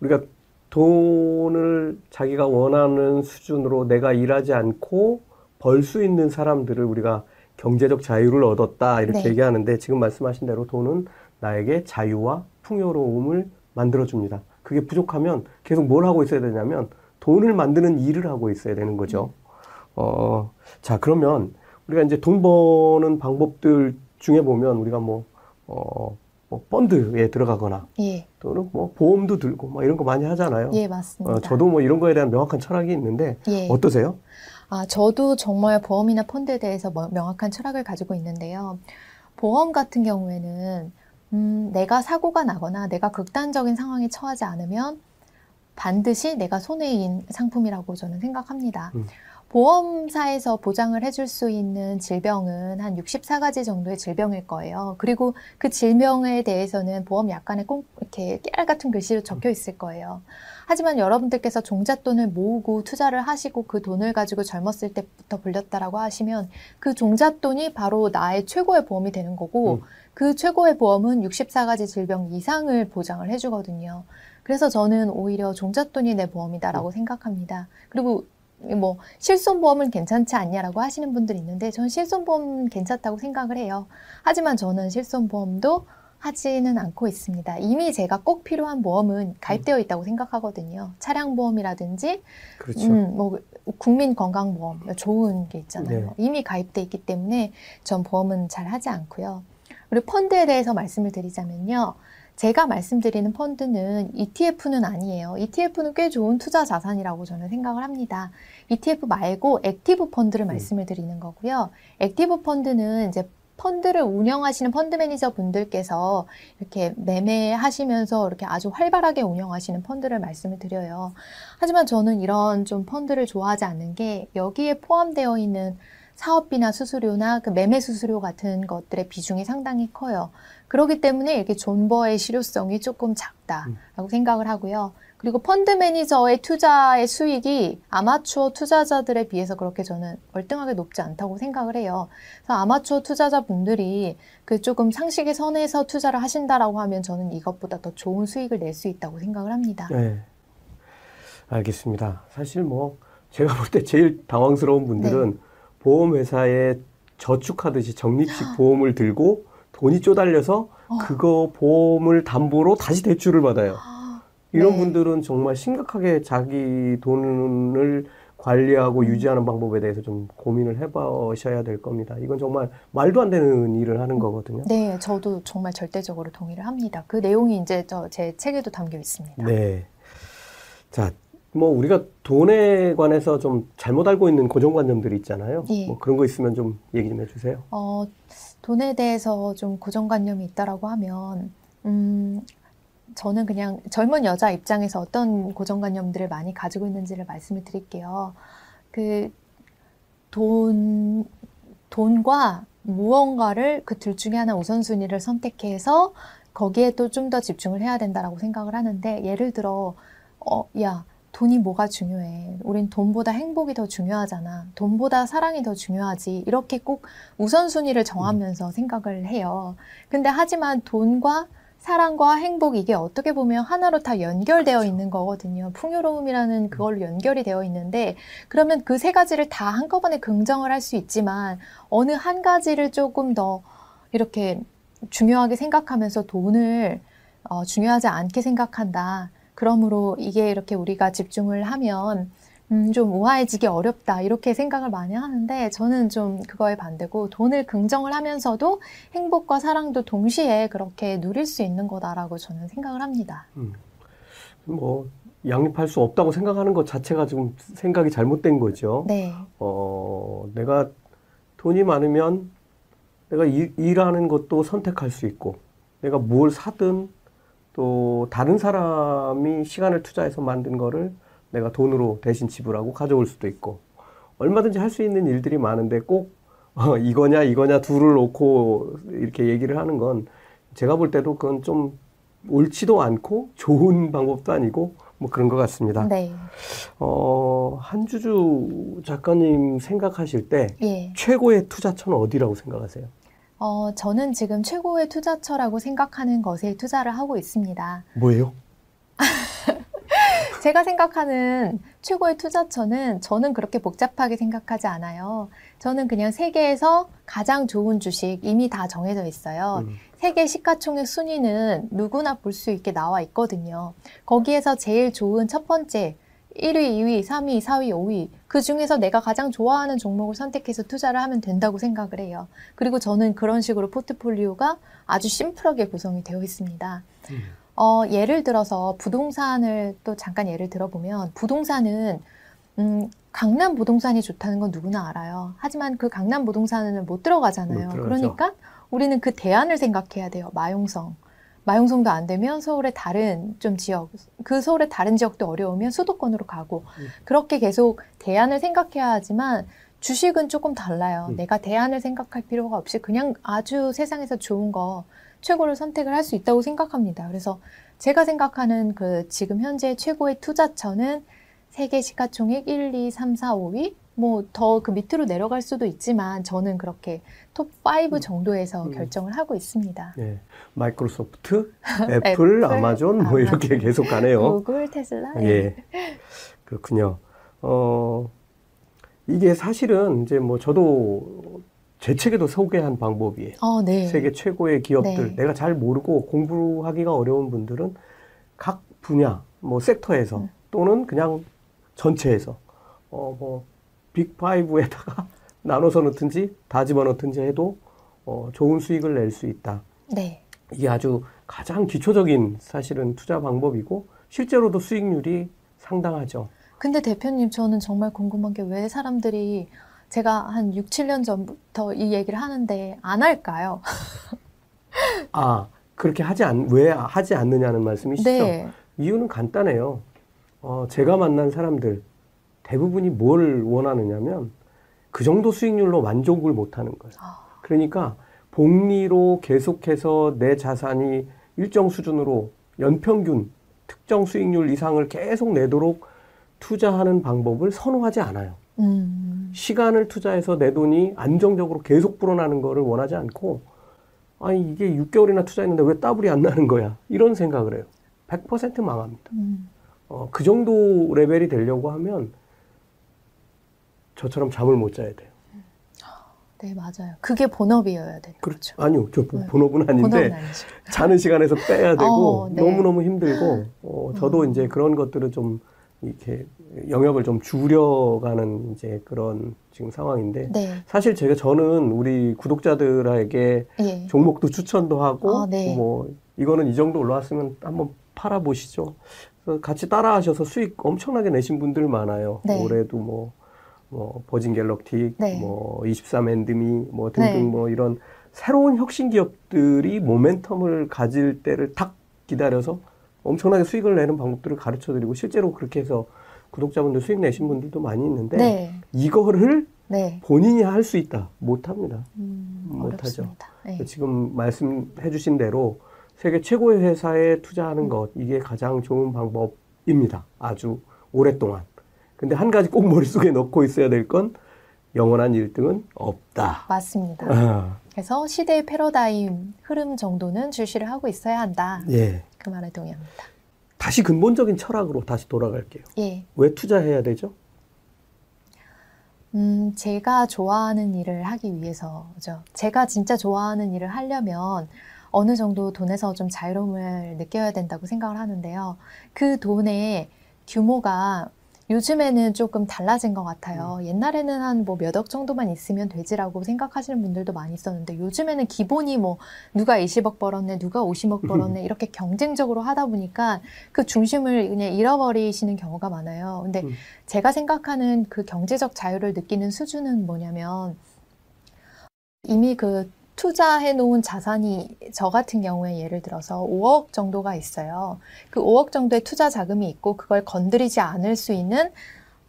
우리가 돈을 자기가 원하는 수준으로 내가 일하지 않고 벌 수 있는 사람들을 우리가 경제적 자유를 얻었다 이렇게 네. 얘기하는데 지금 말씀하신 대로 돈은 나에게 자유와 풍요로움을 만들어줍니다. 그게 부족하면 계속 뭘 하고 있어야 되냐면 돈을 만드는 일을 하고 있어야 되는 거죠. 어, 자, 그러면 우리가 이제 돈 버는 방법들 중에 보면 우리가 뭐, 어, 뭐 펀드에 들어가거나 예, 또는 뭐 보험도 들고 뭐 이런 거 많이 하잖아요. 예, 맞습니다. 어, 저도 뭐 이런 거에 대한 명확한 철학이 있는데 예. 어떠세요? 아, 저도 정말 보험이나 펀드에 대해서 뭐- 명확한 철학을 가지고 있는데요. 보험 같은 경우에는 음, 내가 사고가 나거나 내가 극단적인 상황에 처하지 않으면 반드시 내가 손해인 상품이라고 저는 생각합니다. 음. 보험사에서 보장을 해줄 수 있는 질병은 한 64가지 정도의 질병일 거예요. 그리고 그 질병에 대해서는 보험 약관에 꼭 이렇게 깨알 같은 글씨로 적혀 있을 거예요. 하지만 여러분들께서 종잣돈을 모으고 투자를 하시고 그 돈을 가지고 젊었을 때부터 불렸다라고 하시면 그 종잣돈이 바로 나의 최고의 보험이 되는 거고 음. 그 최고의 보험은 64가지 질병 이상을 보장을 해주거든요. 그래서 저는 오히려 종잣돈이 내 보험이다라고 생각합니다. 그리고 뭐 실손보험은 괜찮지 않냐라고 하시는 분들이 있는데 저는 실손보험 괜찮다고 생각을 해요. 하지만 저는 실손보험도 하지는 않고 있습니다. 이미 제가 꼭 필요한 보험은 가입되어 있다고 생각하거든요. 차량 보험이라든지 그렇죠. 음, 뭐 국민 건강보험 좋은 게 있잖아요. 네. 이미 가입돼 있기 때문에 전 보험은 잘 하지 않고요. 그리고 펀드에 대해서 말씀을 드리자면요. 제가 말씀드리는 펀드는 ETF는 아니에요. ETF는 꽤 좋은 투자 자산이라고 저는 생각을 합니다. ETF 말고 active 펀드를 말씀을 드리는 거고요. active 펀드는 이제 펀드를 운영하시는 펀드 매니저 분들께서 이렇게 매매하시면서 이렇게 아주 활발하게 운영하시는 펀드를 말씀을 드려요. 하지만 저는 이런 좀 펀드를 좋아하지 않는 게 여기에 포함되어 있는 사업비나 수수료나 그 매매 수수료 같은 것들의 비중이 상당히 커요. 그렇기 때문에 이렇게 존버의 실효성이 조금 작다라고 생각을 하고요. 그리고 펀드 매니저의 투자의 수익이 아마추어 투자자들에 비해서 그렇게 저는 월등하게 높지 않다고 생각을 해요. 그래서 아마추어 투자자분들이 그 조금 상식의 선에서 투자를 하신다라고 하면 저는 이것보다 더 좋은 수익을 낼 수 있다고 생각을 합니다. 네. 알겠습니다. 사실 뭐 제가 볼 때 제일 당황스러운 분들은 네. 보험회사에 저축하듯이 적립식 보험을 들고 돈이 쪼달려서 어. 그거 보험을 담보로 다시 대출을 받아요. 이런 네. 분들은 정말 심각하게 자기 돈을 관리하고 유지하는 방법에 대해서 좀 고민을 해보셔야 될 겁니다. 이건 정말 말도 안 되는 일을 하는 거거든요. 네, 저도 정말 절대적으로 동의를 합니다. 그 내용이 이제 저 제 책에도 담겨 있습니다. 네. 자, 뭐 우리가 돈에 관해서 좀 잘못 알고 있는 고정관념들이 있잖아요. 예. 뭐 그런 거 있으면 좀 얘기 좀 해주세요. 어, 돈에 대해서 좀 고정관념이 있다라고 하면, 음, 저는 그냥 젊은 여자 입장에서 어떤 고정관념들을 많이 가지고 있는지를 말씀을 드릴게요. 그, 돈, 돈과 무언가를 그 둘 중에 하나 우선순위를 선택해서 거기에 또 좀 더 집중을 해야 된다라고 생각을 하는데, 예를 들어, 어, 야, 돈이 뭐가 중요해. 우린 돈보다 행복이 더 중요하잖아. 돈보다 사랑이 더 중요하지. 이렇게 꼭 우선순위를 정하면서 생각을 해요. 근데 하지만 돈과 사랑과 행복 이게 어떻게 보면 하나로 다 연결되어 있는 거거든요. 풍요로움이라는 그걸로 연결이 되어 있는데 그러면 그 세 가지를 다 한꺼번에 긍정을 할 수 있지만 어느 한 가지를 조금 더 이렇게 중요하게 생각하면서 돈을 어, 중요하지 않게 생각한다. 그러므로 이게 이렇게 우리가 집중을 하면 음, 좀 우아해지기 어렵다 이렇게 생각을 많이 하는데 저는 좀 그거에 반대고 돈을 긍정을 하면서도 행복과 사랑도 동시에 그렇게 누릴 수 있는 거다라고 저는 생각을 합니다. 뭐 양립할 수 없다고 생각하는 것 자체가 좀 생각이 잘못된 거죠. 네, 어, 내가 돈이 많으면 내가 일, 일하는 것도 선택할 수 있고, 내가 뭘 사든 또 다른 사람이 시간을 투자해서 만든 거를 내가 돈으로 대신 지불하고 가져올 수도 있고, 얼마든지 할 수 있는 일들이 많은데 꼭 어, 이거냐 이거냐 둘을 놓고 이렇게 얘기를 하는 건 제가 볼 때도 그건 좀 옳지도 않고 좋은 방법도 아니고 뭐 그런 것 같습니다. 네, 어, 한주주 작가님 생각하실 때 예. 최고의 투자처는 어디라고 생각하세요? 어, 저는 지금 최고의 투자처라고 생각하는 것에 투자를 하고 있습니다. 뭐예요? *laughs* 제가 생각하는 최고의 투자처는 저는 그렇게 복잡하게 생각하지 않아요. 저는 그냥 세계에서 가장 좋은 주식 이미 다 정해져 있어요. 음. 세계 시가총액 순위는 누구나 볼 수 있게 나와 있거든요. 거기에서 제일 좋은 첫 번째 1위, 2위, 3위, 4위, 5위 그 중에서 내가 가장 좋아하는 종목을 선택해서 투자를 하면 된다고 생각을 해요. 그리고 저는 그런 식으로 포트폴리오가 아주 심플하게 구성이 되어 있습니다. 음. 어, 예를 들어서 부동산을 또 잠깐 예를 들어보면 부동산은 음, 강남 부동산이 좋다는 건 누구나 알아요. 하지만 그 강남 부동산은 못 들어가잖아요. 못. 그러니까 우리는 그 대안을 생각해야 돼요. 마용성. 마용성도 안 되면 서울의 다른 좀 지역, 그 서울의 다른 지역도 어려우면 수도권으로 가고 음. 그렇게 계속 대안을 생각해야 하지만 주식은 조금 달라요. 음. 내가 대안을 생각할 필요가 없이 그냥 아주 세상에서 좋은 거 최고를 선택을 할 수 있다고 생각합니다. 그래서 제가 생각하는 그 지금 현재 최고의 투자처는 세계 시가총액 1, 2, 3, 4, 5위 뭐 더 그 밑으로 내려갈 수도 있지만 저는 그렇게 톱5 정도에서 음. 결정을 하고 있습니다. 네. 마이크로소프트, *laughs* 애플, 애플, 아마존 뭐 이렇게 아마존. 계속 가네요. 구글, 테슬라. 예. 그렇군요. 어, 이게 사실은 이제 뭐 저도 제 책에도 소개한 방법이에요. 어, 네. 세계 최고의 기업들 네. 내가 잘 모르고 공부하기가 어려운 분들은 각 분야 뭐 섹터에서 음. 또는 그냥 전체에서 어 뭐 빅5에다가 *laughs* 나눠서 넣든지 다 집어넣든지 해도 어 좋은 수익을 낼 수 있다. 네. 이게 아주 가장 기초적인 사실은 투자 방법이고 실제로도 수익률이 상당하죠. 근데 대표님 저는 정말 궁금한 게 왜 사람들이 제가 한 6, 7년 전부터 이 얘기를 하는데 안 할까요? *laughs* 아, 그렇게 하지 않, 왜 하지 않느냐는 말씀이시죠? 네. 이유는 간단해요. 어, 제가 만난 사람들 대부분이 뭘 원하느냐면 그 정도 수익률로 만족을 못 하는 거예요. 아, 그러니까 복리로 계속해서 내 자산이 일정 수준으로 연평균 특정 수익률 이상을 계속 내도록 투자하는 방법을 선호하지 않아요. 음, 시간을 투자해서 내 돈이 안정적으로 계속 불어나는 거를 원하지 않고 아니 이게 6개월이나 투자했는데 왜 따블이 안 나는 거야? 이런 생각을 해요. 100% 망합니다. 음, 어, 그 정도 레벨이 되려고 하면 저처럼 잠을 못 자야 돼요 네 맞아요. 그게 본업이어야 되는 그렇죠 아니요 저 네. 본업은 아닌데 본업은. 자는 시간에서 빼야 되고 *laughs* 어, 네. 너무 너무 힘들고 *laughs* 어, 저도 음. 이제 그런 것들을 좀 이렇게 영역을 좀 줄여가는 이제 그런 지금 상황인데 네, 사실 제가 저는 우리 구독자들에게 예, 종목도 추천도 하고 아, 네. 뭐 이거는 이 정도 올라왔으면 한번 팔아 보시죠. 그래서 같이 따라하셔서 수익 엄청나게 내신 분들 많아요. 네. 올해도 뭐, 뭐 버진 갤럭틱, 네. 뭐 23엔드미 뭐 등등 네. 뭐 이런 새로운 혁신 기업들이 모멘텀을 가질 때를 탁 기다려서 엄청나게 수익을 내는 방법들을 가르쳐 드리고 실제로 그렇게 해서 구독자분들 수익 내신 분들도 많이 있는데 네, 이거를 네, 본인이 할 수 있다 못 합니다. 음, 못하죠. 네. 지금 말씀해 주신 대로 세계 최고의 회사에 투자하는 것 이게 가장 좋은 방법입니다. 아주 오랫동안. 근데 한 가지 꼭 머릿속에 넣고 있어야 될 건 영원한 1등은 없다. 맞습니다. 아, 그래서 시대의 패러다임 흐름 정도는 주시를 하고 있어야 한다. 예. 그 말에 동의합니다. 다시 근본적인 철학으로 다시 돌아갈게요. 예. 왜 투자해야 되죠? 음, 제가 좋아하는 일을 하기 위해서죠. 제가 진짜 좋아하는 일을 하려면 어느 정도 돈에서 좀 자유로움을 느껴야 된다고 생각을 하는데요. 그 돈의 규모가 요즘에는 조금 달라진 것 같아요. 옛날에는 한 뭐 몇 억 정도만 있으면 되지라고 생각하시는 분들도 많이 있었는데 요즘에는 기본이 뭐 누가 20억 벌었네, 누가 50억 벌었네 *laughs* 이렇게 경쟁적으로 하다 보니까 그 중심을 그냥 잃어버리시는 경우가 많아요. 근데 음. 제가 생각하는 그 경제적 자유를 느끼는 수준은 뭐냐면 이미 그 투자해 놓은 자산이 저 같은 경우에 예를 들어서 5억 정도가 있어요. 그 5억 정도의 투자 자금이 있고 그걸 건드리지 않을 수 있는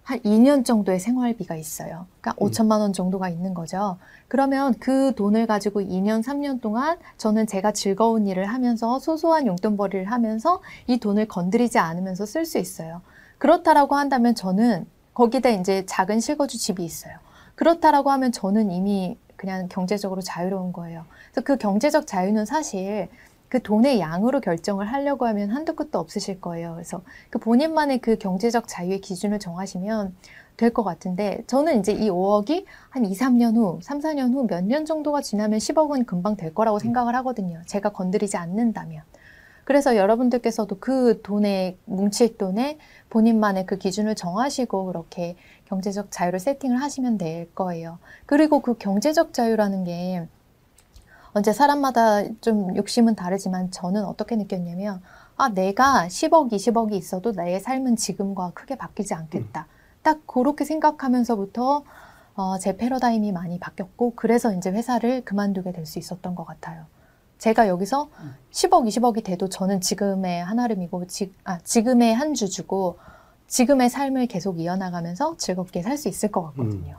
한 2년 정도의 생활비가 있어요. 그러니까 음. 5천만 원 정도가 있는 거죠. 그러면 그 돈을 가지고 2년, 3년 동안 저는 제가 즐거운 일을 하면서 소소한 용돈벌이를 하면서 이 돈을 건드리지 않으면서 쓸 수 있어요. 그렇다라고 한다면 저는 거기다 이제 작은 실거주 집이 있어요. 그렇다라고 하면 저는 이미 그냥 경제적으로 자유로운 거예요. 그래서 그 경제적 자유는 사실 그 돈의 양으로 결정을 하려고 하면 한도 끝도 없으실 거예요. 그래서 그 본인만의 그 경제적 자유의 기준을 정하시면 될 것 같은데 저는 이제 이 5억이 한 2, 3년 후, 3, 4년 후 몇 년 정도가 지나면 10억은 금방 될 거라고 생각을 하거든요. 제가 건드리지 않는다면. 그래서 여러분들께서도 그 돈에 뭉칠 돈에 본인만의 그 기준을 정하시고 그렇게 경제적 자유를 세팅을 하시면 될 거예요. 그리고 그 경제적 자유라는 게 언제 사람마다 좀 욕심은 다르지만 저는 어떻게 느꼈냐면 아 내가 10억, 20억이 있어도 나의 삶은 지금과 크게 바뀌지 않겠다. 딱 그렇게 생각하면서부터 어, 제 패러다임이 많이 바뀌었고 그래서 이제 회사를 그만두게 될 수 있었던 것 같아요. 제가 여기서 10억, 20억이 돼도 저는 지금의 한아름이고 지, 아, 지금의 한 주주고 지금의 삶을 계속 이어나가면서 즐겁게 살 수 있을 것 같거든요.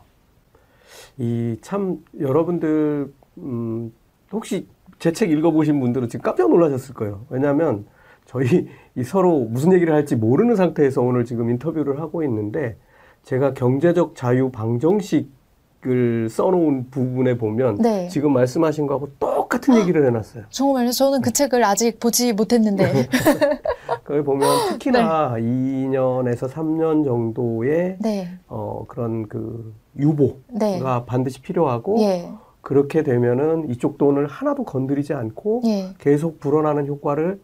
이참 여러분들 음, 혹시 제 책 읽어보신 분들은 지금 깜짝 놀라셨을 거예요. 왜냐하면 저희 이 서로 무슨 얘기를 할지 모르는 상태에서 오늘 지금 인터뷰를 하고 있는데 제가 경제적 자유 방정식을 써놓은 부분에 보면 네. 지금 말씀하신 거하고 똑 같은 얘기를 해놨어요. 정말요? 저는 그 책을 아직 보지 못했는데. *laughs* 거기 보면 특히나 2년에서 3년 정도의 네, 어, 그런 그 유보가 네, 반드시 필요하고 예, 그렇게 되면은 이쪽 돈을 하나도 건드리지 않고 예. 계속 불어나는 효과를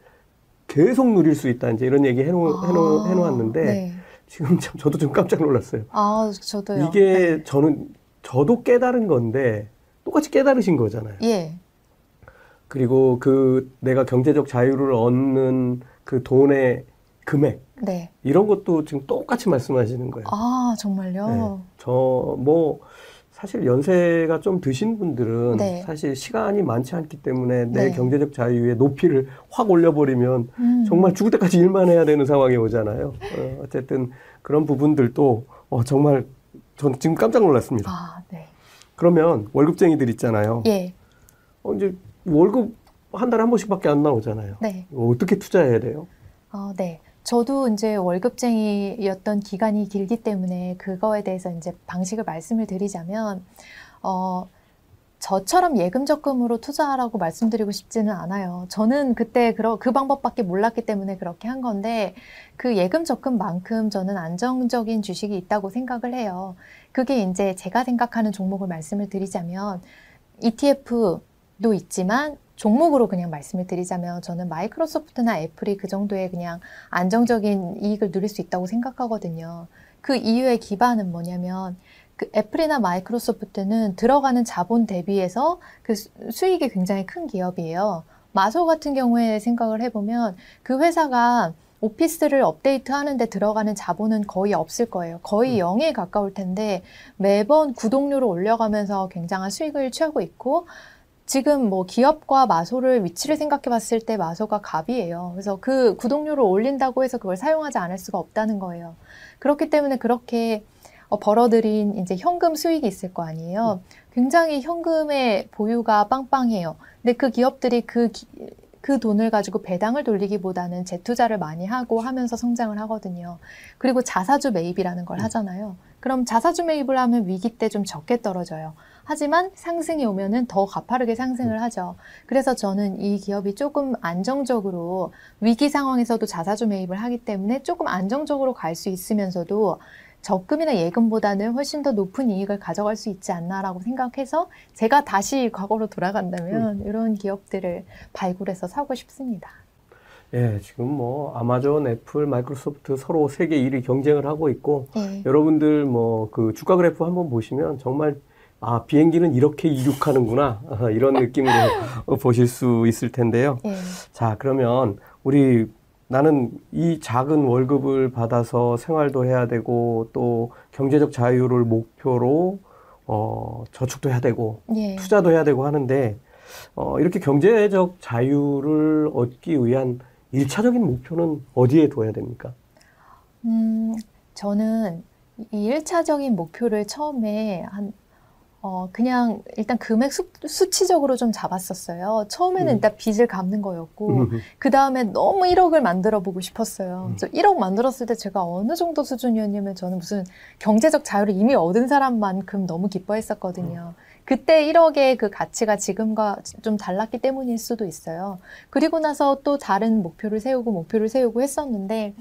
계속 누릴 수 있다. 이제 이런 얘기 해놓, 해놓, 아, 해놓았는데 네. 지금 참 저도 좀 깜짝 놀랐어요. 아, 저도요. 이게 저는 저도 깨달은 건데 똑같이 깨달으신 거잖아요. 네. 예, 그리고 그 내가 경제적 자유를 얻는 그 돈의 금액 네. 이런 것도 지금 똑같이 말씀하시는 거예요. 아, 정말요? 네. 저뭐 사실 연세가 좀 드신 분들은 네. 사실 시간이 많지 않기 때문에 내 네. 경제적 자유의 높이를 확 올려버리면 음. 정말 죽을 때까지 일만 해야 되는 상황이 오잖아요. 어, 어쨌든 그런 부분들도 어, 정말 전 지금 깜짝 놀랐습니다. 아, 네. 그러면 월급쟁이들 있잖아요. 예. 어, 이제 월급 한 달에 한 번씩밖에 안 나오잖아요. 네. 어떻게 투자해야 돼요? 어, 네. 저도 이제 월급쟁이였던 기간이 길기 때문에 그거에 대해서 이제 방식을 말씀을 드리자면, 어, 저처럼 예금 적금으로 투자하라고 말씀드리고 싶지는 않아요. 저는 그때 그러, 그 방법밖에 몰랐기 때문에 그렇게 한 건데, 그 예금 적금만큼 저는 안정적인 주식이 있다고 생각을 해요. 그게 이제 제가 생각하는 종목을 말씀을 드리자면, ETF 도 있지만, 종목으로 그냥 말씀을 드리자면 저는 마이크로소프트나 애플이 그 정도의 그냥 안정적인 이익을 누릴 수 있다고 생각하거든요. 그 이유의 기반은 뭐냐면 그 애플이나 마이크로소프트는 들어가는 자본 대비해서 그 수- 수익이 굉장히 큰 기업이에요. 마소 같은 경우에 생각을 해보면 그 회사가 오피스를 업데이트 하는데 들어가는 자본은 거의 없을 거예요. 거의 음. 0에 가까울 텐데 매번 구독료를 올려가면서 굉장한 수익을 취하고 있고 지금 뭐 기업과 마소를 위치를 생각해 봤을 때 마소가 갑이에요. 그래서 그 구독료를 올린다고 해서 그걸 사용하지 않을 수가 없다는 거예요. 그렇기 때문에 그렇게 어, 벌어들인 이제 현금 수익이 있을 거 아니에요. 굉장히 현금의 보유가 빵빵해요. 근데 그 기업들이 그, 기- 그 돈을 가지고 배당을 돌리기보다는 재투자를 많이 하고 하면서 성장을 하거든요. 그리고 자사주 매입이라는 걸 음. 하잖아요. 그럼 자사주 매입을 하면 위기 때 좀 적게 떨어져요. 하지만 상승이 오면은 더 가파르게 상승을 하죠. 그래서 저는 이 기업이 조금 안정적으로 위기 상황에서도 자사주 매입을 하기 때문에 조금 안정적으로 갈 수 있으면서도 적금이나 예금보다는 훨씬 더 높은 이익을 가져갈 수 있지 않나라고 생각해서 제가 다시 과거로 돌아간다면 이런 기업들을 발굴해서 사고 싶습니다. 예, 지금 뭐 아마존, 애플, 마이크로소프트 서로 세계 1위 경쟁을 하고 있고 예. 여러분들 뭐 그 주가 그래프 한번 보시면 정말 아 비행기는 이렇게 이륙하는구나 아, 이런 느낌으로 어, *laughs* 보실 수 있을 텐데요. 예. 자 그러면 우리 나는 이 작은 월급을 받아서 생활도 해야 되고 또 경제적 자유를 목표로 어, 저축도 해야 되고 예. 투자도 해야 되고 하는데 어, 이렇게 경제적 자유를 얻기 위한 일차적인 목표는 어디에 둬야 됩니까? 음, 저는 이 일차적인 목표를 처음에 한, 어, 그냥 일단 금액 수, 수치적으로 좀 잡았었어요. 처음에는 음. 일단 빚을 갚는 거였고, 그 다음에 너무 1억을 만들어 보고 싶었어요. 음. 그래서 1억 만들었을 때 제가 어느 정도 수준이었냐면 저는 무슨 경제적 자유를 이미 얻은 사람만큼 너무 기뻐했었거든요. 그때 1억의 그 가치가 지금과 좀 달랐기 때문일 수도 있어요. 그리고 나서 또 다른 목표를 세우고 목표를 세우고 했었는데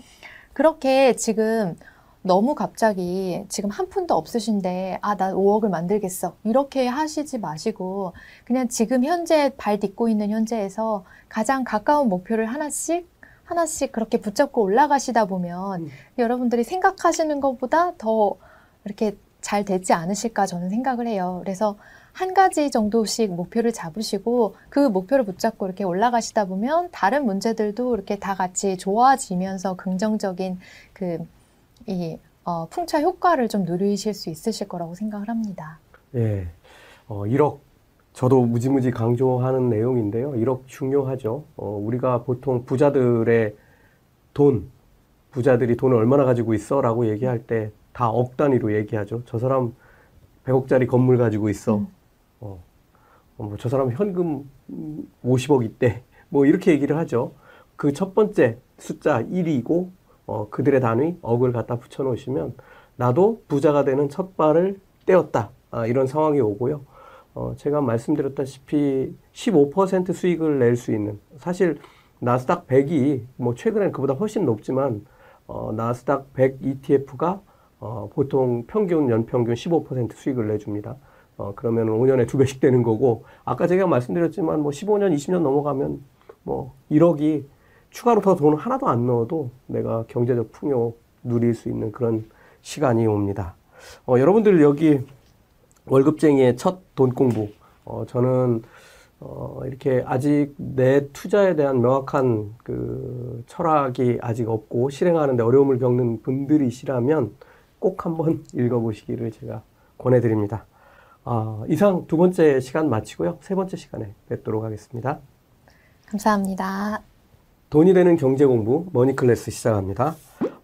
그렇게 지금 너무 갑자기 지금 한 푼도 없으신데 아, 나 5억을 만들겠어. 이렇게 하시지 마시고 그냥 지금 현재 발 딛고 있는 현재에서 가장 가까운 목표를 하나씩 하나씩 그렇게 붙잡고 올라가시다 보면 음. 여러분들이 생각하시는 것보다 더 이렇게 잘 되지 않으실까 저는 생각을 해요. 그래서 한 가지 정도씩 목표를 잡으시고 그 목표를 붙잡고 이렇게 올라가시다 보면 다른 문제들도 이렇게 다 같이 좋아지면서 긍정적인 그 이 어, 풍차 효과를 좀 누리실 수 있으실 거라고 생각을 합니다. 예, 어, 1억 저도 무지무지 강조하는 내용인데요. 1억 중요하죠. 어, 우리가 보통 부자들의 돈, 부자들이 돈을 얼마나 가지고 있어 라고 얘기할 때 다 억 단위로 얘기하죠. 저 사람 100억짜리 건물 가지고 있어. 음. 어, 어, 뭐저 사람 현금 음, 50억 있대. 뭐 이렇게 얘기를 하죠. 그 첫 번째 숫자 1이고 어, 그들의 단위 억을 갖다 붙여 놓으시면 나도 부자가 되는 첫 발을 떼었다. 아, 이런 상황이 오고요. 어, 제가 말씀드렸다시피 15% 수익을 낼 수 있는 사실 나스닥 100이 뭐 최근엔 그보다 훨씬 높지만 어, 나스닥 100 ETF가 어, 보통 평균 연평균 15% 수익을 내줍니다. 어, 그러면 5년에 두 배씩 되는 거고 아까 제가 말씀드렸지만 뭐 15년, 20년 넘어가면 뭐 1억이 추가로 더 돈을 하나도 안 넣어도 내가 경제적 풍요 누릴 수 있는 그런 시간이 옵니다. 어, 여러분들 여기 월급쟁이의 첫 돈 공부. 어, 저는 어, 이렇게 아직 내 투자에 대한 명확한 그 철학이 아직 없고 실행하는데 어려움을 겪는 분들이시라면 꼭 한번 *laughs* 읽어보시기를 제가 권해드립니다. 아, 이상 두 번째 시간 마치고요. 세 번째 시간에 뵙도록 하겠습니다. 감사합니다. 돈이 되는 경제 공부 머니클래스 시작합니다.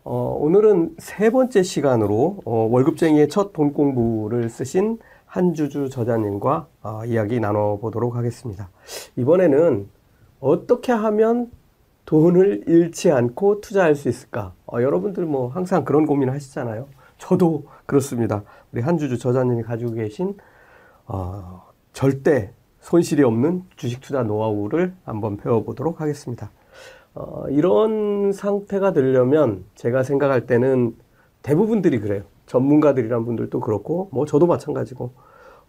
어, 오늘은 세 번째 시간으로 어, 월급쟁이의 첫 돈 공부를 쓰신 한주주 저자님과 어, 이야기 나눠보도록 하겠습니다. 이번에는 어떻게 하면 돈을 잃지 않고 투자할 수 있을까? 어, 여러분들 뭐 항상 그런 고민을 하시잖아요. 저도 그렇습니다. 우리 한주주 저자님이 가지고 계신 어, 절대 손실이 없는 주식 투자 노하우를 한번 배워보도록 하겠습니다. 어, 이런 상태가 되려면 제가 생각할 때는 대부분들이 그래요. 전문가들이란 분들도 그렇고, 뭐 저도 마찬가지고,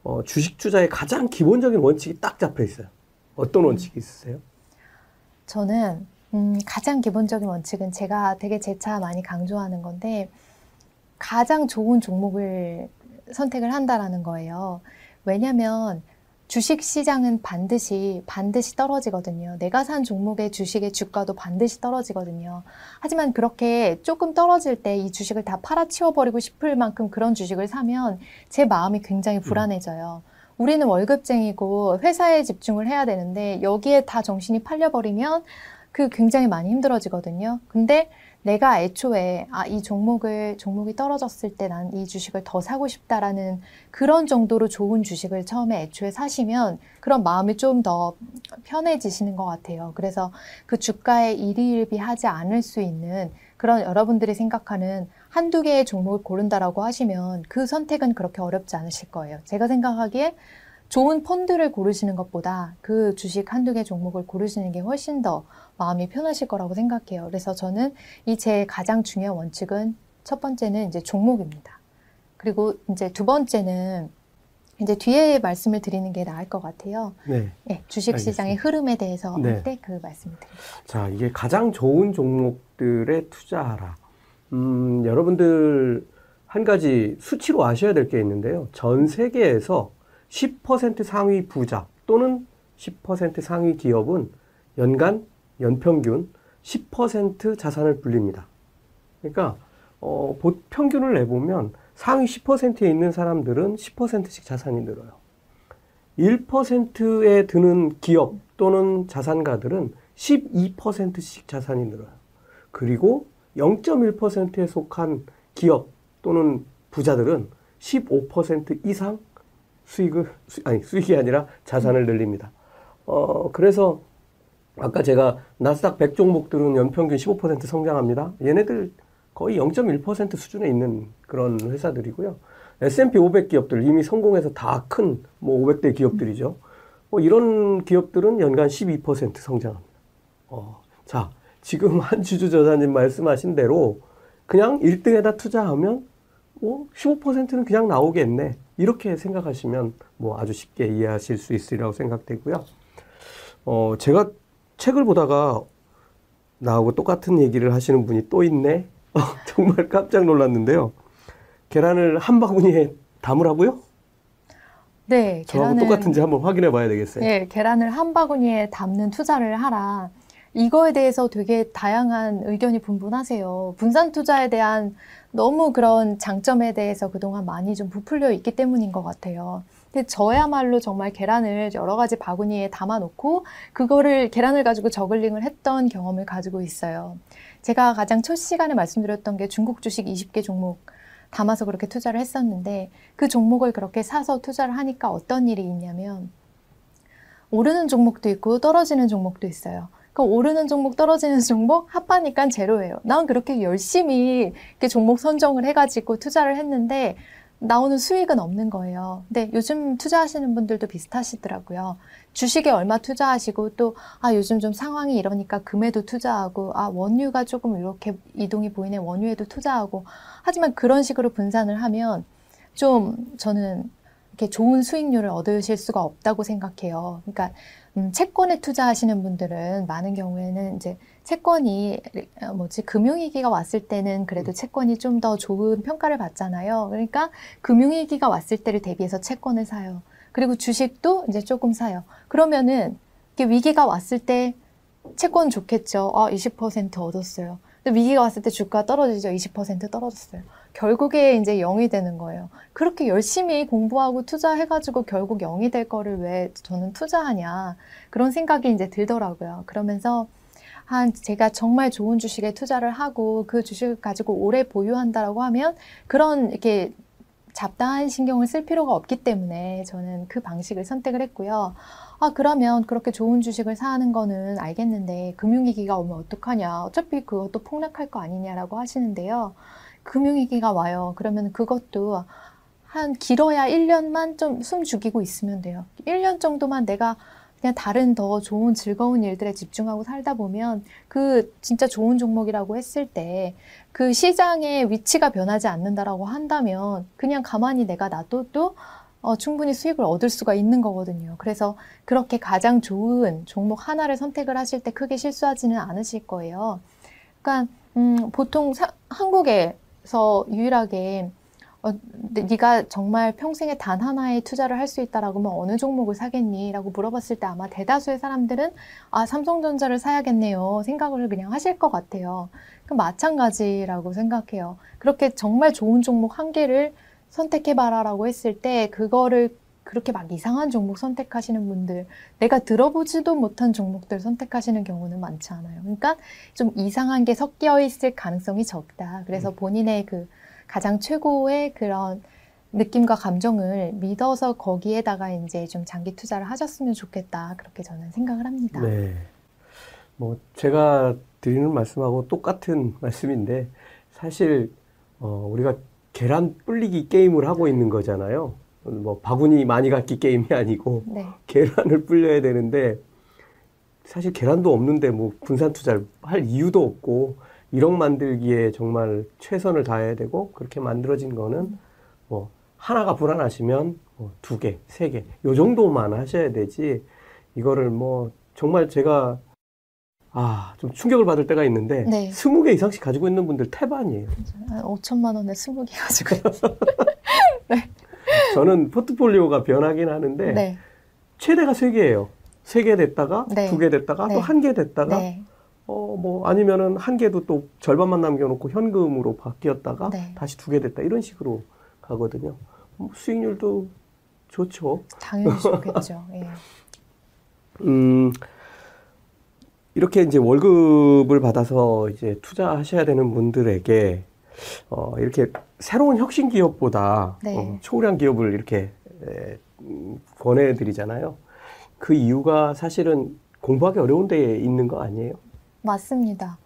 어, 주식 투자의 가장 기본적인 원칙이 딱 잡혀 있어요. 어떤 원칙이 있으세요? 저는 음, 가장 기본적인 원칙은 제가 되게 재차 많이 강조하는 건데 가장 좋은 종목을 선택을 한다라는 거예요. 왜냐하면 주식 시장은 반드시 반드시 떨어지거든요. 내가 산 종목의 주식의 주가도 반드시 떨어지거든요. 하지만 그렇게 조금 떨어질 때 이 주식을 다 팔아치워 버리고 싶을 만큼 그런 주식을 사면 제 마음이 굉장히 불안해져요. 우리는 월급쟁이고 회사에 집중을 해야 되는데 여기에 다 정신이 팔려 버리면 그 굉장히 많이 힘들어지거든요. 근데 내가 애초에 아, 이 종목을 종목이 떨어졌을 때 난 이 주식을 더 사고 싶다라는 그런 정도로 좋은 주식을 처음에 애초에 사시면 그런 마음이 좀 더 편해지시는 것 같아요. 그래서 그 주가에 일희일비하지 않을 수 있는 그런 여러분들이 생각하는 한두 개의 종목을 고른다라고 하시면 그 선택은 그렇게 어렵지 않으실 거예요. 제가 생각하기에 좋은 펀드를 고르시는 것보다 그 주식 한두 개 종목을 고르시는 게 훨씬 더 마음이 편하실 거라고 생각해요. 그래서 저는 이 제 가장 중요한 원칙은 첫 번째는 이제 종목입니다. 그리고 이제 두 번째는 이제 뒤에 말씀을 드리는 게 나을 것 같아요. 네. 네, 주식 시장의 흐름에 대해서 네. 할때그 말씀을 드립니다. 자, 이게 가장 좋은 종목들에 투자하라. 음, 여러분들 한 가지 수치로 아셔야 될 게 있는데요. 전 세계에서 10% 상위 부자 또는 10% 상위 기업은 연간 연평균 10% 자산을 불립니다. 그러니까 어, 보- 평균을 내보면 상위 10%에 있는 사람들은 10%씩 자산이 늘어요. 1%에 드는 기업 또는 자산가들은 12%씩 자산이 늘어요. 그리고 0.1%에 속한 기업 또는 부자들은 15% 이상 수익을, 수- 아니, 수익이 아니라 자산을 늘립니다. 어, 그래서 아까 제가 나스닥 100 종목들은 연평균 15% 성장합니다. 얘네들 거의 0.1% 수준에 있는 그런 회사들이고요. S&P 500 기업들 이미 성공해서 다 큰 뭐 500대 기업들이죠. 뭐 이런 기업들은 연간 12% 성장합니다. 어, 자, 지금 *laughs* 한 주주 저자님 말씀하신 대로 그냥 1등에다 투자하면 뭐 15%는 그냥 나오겠네. 이렇게 생각하시면 뭐 아주 쉽게 이해하실 수 있으리라고 생각되고요. 어, 제가 책을 보다가 나하고 똑같은 얘기를 하시는 분이 또 있네. 어, *laughs* 정말 깜짝 놀랐는데요. 계란을 한 바구니에 담으라고요? 네, 저하고 똑같은지 한번 확인해 봐야 되겠어요. 네, 계란을 한 바구니에 담는 투자를 하라. 이거에 대해서 되게 다양한 의견이 분분하세요. 분산 투자에 대한 너무 그런 장점에 대해서 그동안 많이 좀 부풀려 있기 때문인 것 같아요. 근데 저야말로 정말 계란을 여러 가지 바구니에 담아놓고 그거를 계란을 가지고 저글링을 했던 경험을 가지고 있어요. 제가 가장 첫 시간에 말씀드렸던 게 중국 주식 20개 종목 담아서 그렇게 투자를 했었는데 그 종목을 그렇게 사서 투자를 하니까 어떤 일이 있냐면 오르는 종목도 있고 떨어지는 종목도 있어요. 그 오르는 종목, 떨어지는 종목 합하니까 제로예요. 난 그렇게 열심히 이렇게 종목 선정을 해가지고 투자를 했는데 나오는 수익은 없는 거예요. 근데 요즘 투자하시는 분들도 비슷하시더라고요. 주식에 얼마 투자하시고 또, 아, 요즘 좀 상황이 이러니까 금에도 투자하고, 아, 원유가 조금 이렇게 이동이 보이네, 원유에도 투자하고. 하지만 그런 식으로 분산을 하면 좀 저는 이렇게 좋은 수익률을 얻으실 수가 없다고 생각해요. 그러니까 음, 채권에 투자하시는 분들은 많은 경우에는 이제 채권이 어, 뭐지 금융위기가 왔을 때는 그래도 채권이 좀 더 좋은 평가를 받잖아요. 그러니까 금융위기가 왔을 때를 대비해서 채권을 사요. 그리고 주식도 이제 조금 사요. 그러면은 이게 위기가 왔을 때 채권 좋겠죠. 아, 20% 얻었어요. 위기가 왔을 때 주가 떨어지죠. 20% 떨어졌어요. 결국에 이제 0이 되는 거예요. 그렇게 열심히 공부하고 투자해가지고 결국 0이 될 거를 왜 저는 투자하냐. 그런 생각이 이제 들더라고요. 그러면서 한 제가 정말 좋은 주식에 투자를 하고 그 주식을 가지고 오래 보유한다라고 하면 그런 이렇게 잡다한 신경을 쓸 필요가 없기 때문에 저는 그 방식을 선택을 했고요. 아, 그러면 그렇게 좋은 주식을 사는 거는 알겠는데 금융위기가 오면 어떡하냐. 어차피 그것도 폭락할 거 아니냐라고 하시는데요. 금융위기가 와요. 그러면 그것도 한 길어야 1년만 좀 숨 죽이고 있으면 돼요. 1년 정도만 내가 그냥 다른 더 좋은 즐거운 일들에 집중하고 살다 보면 그 진짜 좋은 종목이라고 했을 때 그 시장의 위치가 변하지 않는다라고 한다면 그냥 가만히 내가 놔둬도 어, 충분히 수익을 얻을 수가 있는 거거든요. 그래서 그렇게 가장 좋은 종목 하나를 선택을 하실 때 크게 실수하지는 않으실 거예요. 그러니까 음, 보통 사, 한국에서 유일하게 어, 네가 정말 평생에 단 하나의 투자를 할 수 있다라고 하면 어느 종목을 사겠니? 라고 물어봤을 때 아마 대다수의 사람들은 아, 삼성전자를 사야겠네요. 생각을 그냥 하실 것 같아요. 그 마찬가지라고 생각해요. 그렇게 정말 좋은 종목 한 개를 선택해봐라라고 했을 때 그거를 그렇게 막 이상한 종목 선택하시는 분들, 내가 들어보지도 못한 종목들 선택하시는 경우는 많지 않아요. 그러니까 좀 이상한 게 섞여 있을 가능성이 적다. 그래서 본인의 그 가장 최고의 그런 느낌과 감정을 믿어서 거기에다가 이제 좀 장기 투자를 하셨으면 좋겠다. 그렇게 저는 생각을 합니다. 네. 뭐 제가 드리는 말씀하고 똑같은 말씀인데 사실 어, 우리가 계란 불리기 게임을 하고 있는 거잖아요. 뭐 바구니 많이 갖기 게임이 아니고 네. 계란을 불려야 되는데 사실 계란도 없는데 뭐 분산 투자를 할 이유도 없고 1억 만들기에 정말 최선을 다해야 되고 그렇게 만들어진 거는 뭐 하나가 불안하시면 뭐 두 개, 세 개, 요 정도만 하셔야 되지 이거를 뭐 정말 제가 아, 좀 충격을 받을 때가 있는데 네. 스무 개 이상씩 가지고 있는 분들 태반이에요. 한 5천만 원에 20개 가지고. *laughs* 저는 포트폴리오가 변하긴 하는데 네. 최대가 세 개예요. 세개 됐다가 네. 두개 됐다가 네. 또한개 됐다가 네. 어, 뭐, 아니면은 한 개도 또 절반만 남겨 놓고 현금으로 바뀌었다가 네. 다시 두개 됐다. 이런 식으로 가거든요. 뭐 수익률도 좋죠. 당연히 좋겠죠. 예. *laughs* 음, 이렇게 이제 월급을 받아서 이제 투자하셔야 되는 분들에게, 어, 이렇게 새로운 혁신 기업보다 네. 어, 초우량 기업을 이렇게 에, 음, 권해드리잖아요. 그 이유가 사실은 공부하기 어려운 데에 있는 거 아니에요? 맞습니다.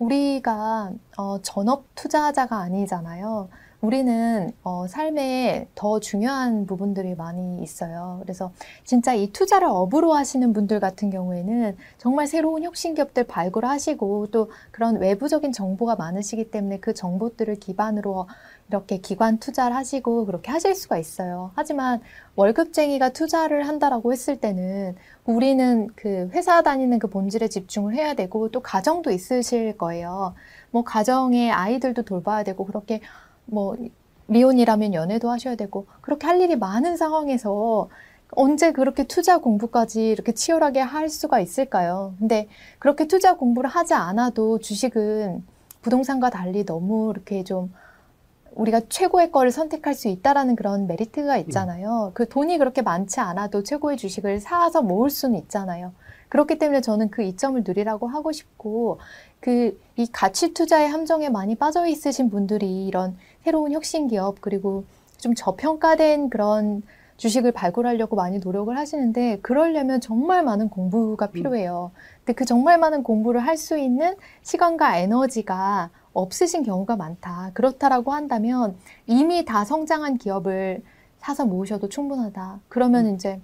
우리가 어, 전업 투자자가 아니잖아요. 우리는 어, 삶에 더 중요한 부분들이 많이 있어요. 그래서 진짜 이 투자를 업으로 하시는 분들 같은 경우에는 정말 새로운 혁신 기업들 발굴하시고 또 그런 외부적인 정보가 많으시기 때문에 그 정보들을 기반으로 이렇게 기관 투자를 하시고 그렇게 하실 수가 있어요. 하지만 월급쟁이가 투자를 한다라고 했을 때는 우리는 그 회사 다니는 그 본질에 집중을 해야 되고 또 가정도 있으실 거예요. 뭐 가정에 아이들도 돌봐야 되고 그렇게 뭐 미혼이라면 연애도 하셔야 되고 그렇게 할 일이 많은 상황에서 언제 그렇게 투자 공부까지 이렇게 치열하게 할 수가 있을까요? 근데 그렇게 투자 공부를 하지 않아도 주식은 부동산과 달리 너무 이렇게 좀 우리가 최고의 거를 선택할 수 있다라는 그런 메리트가 있잖아요. 그 돈이 그렇게 많지 않아도 최고의 주식을 사서 모을 수는 있잖아요. 그렇기 때문에 저는 그 이점을 누리라고 하고 싶고, 그, 이 가치 투자의 함정에 많이 빠져 있으신 분들이 이런 새로운 혁신 기업, 그리고 좀 저평가된 그런 주식을 발굴하려고 많이 노력을 하시는데, 그러려면 정말 많은 공부가 필요해요. 근데 그 정말 많은 공부를 할 수 있는 시간과 에너지가 없으신 경우가 많다. 그렇다라고 한다면 이미 다 성장한 기업을 사서 모으셔도 충분하다. 그러면 이제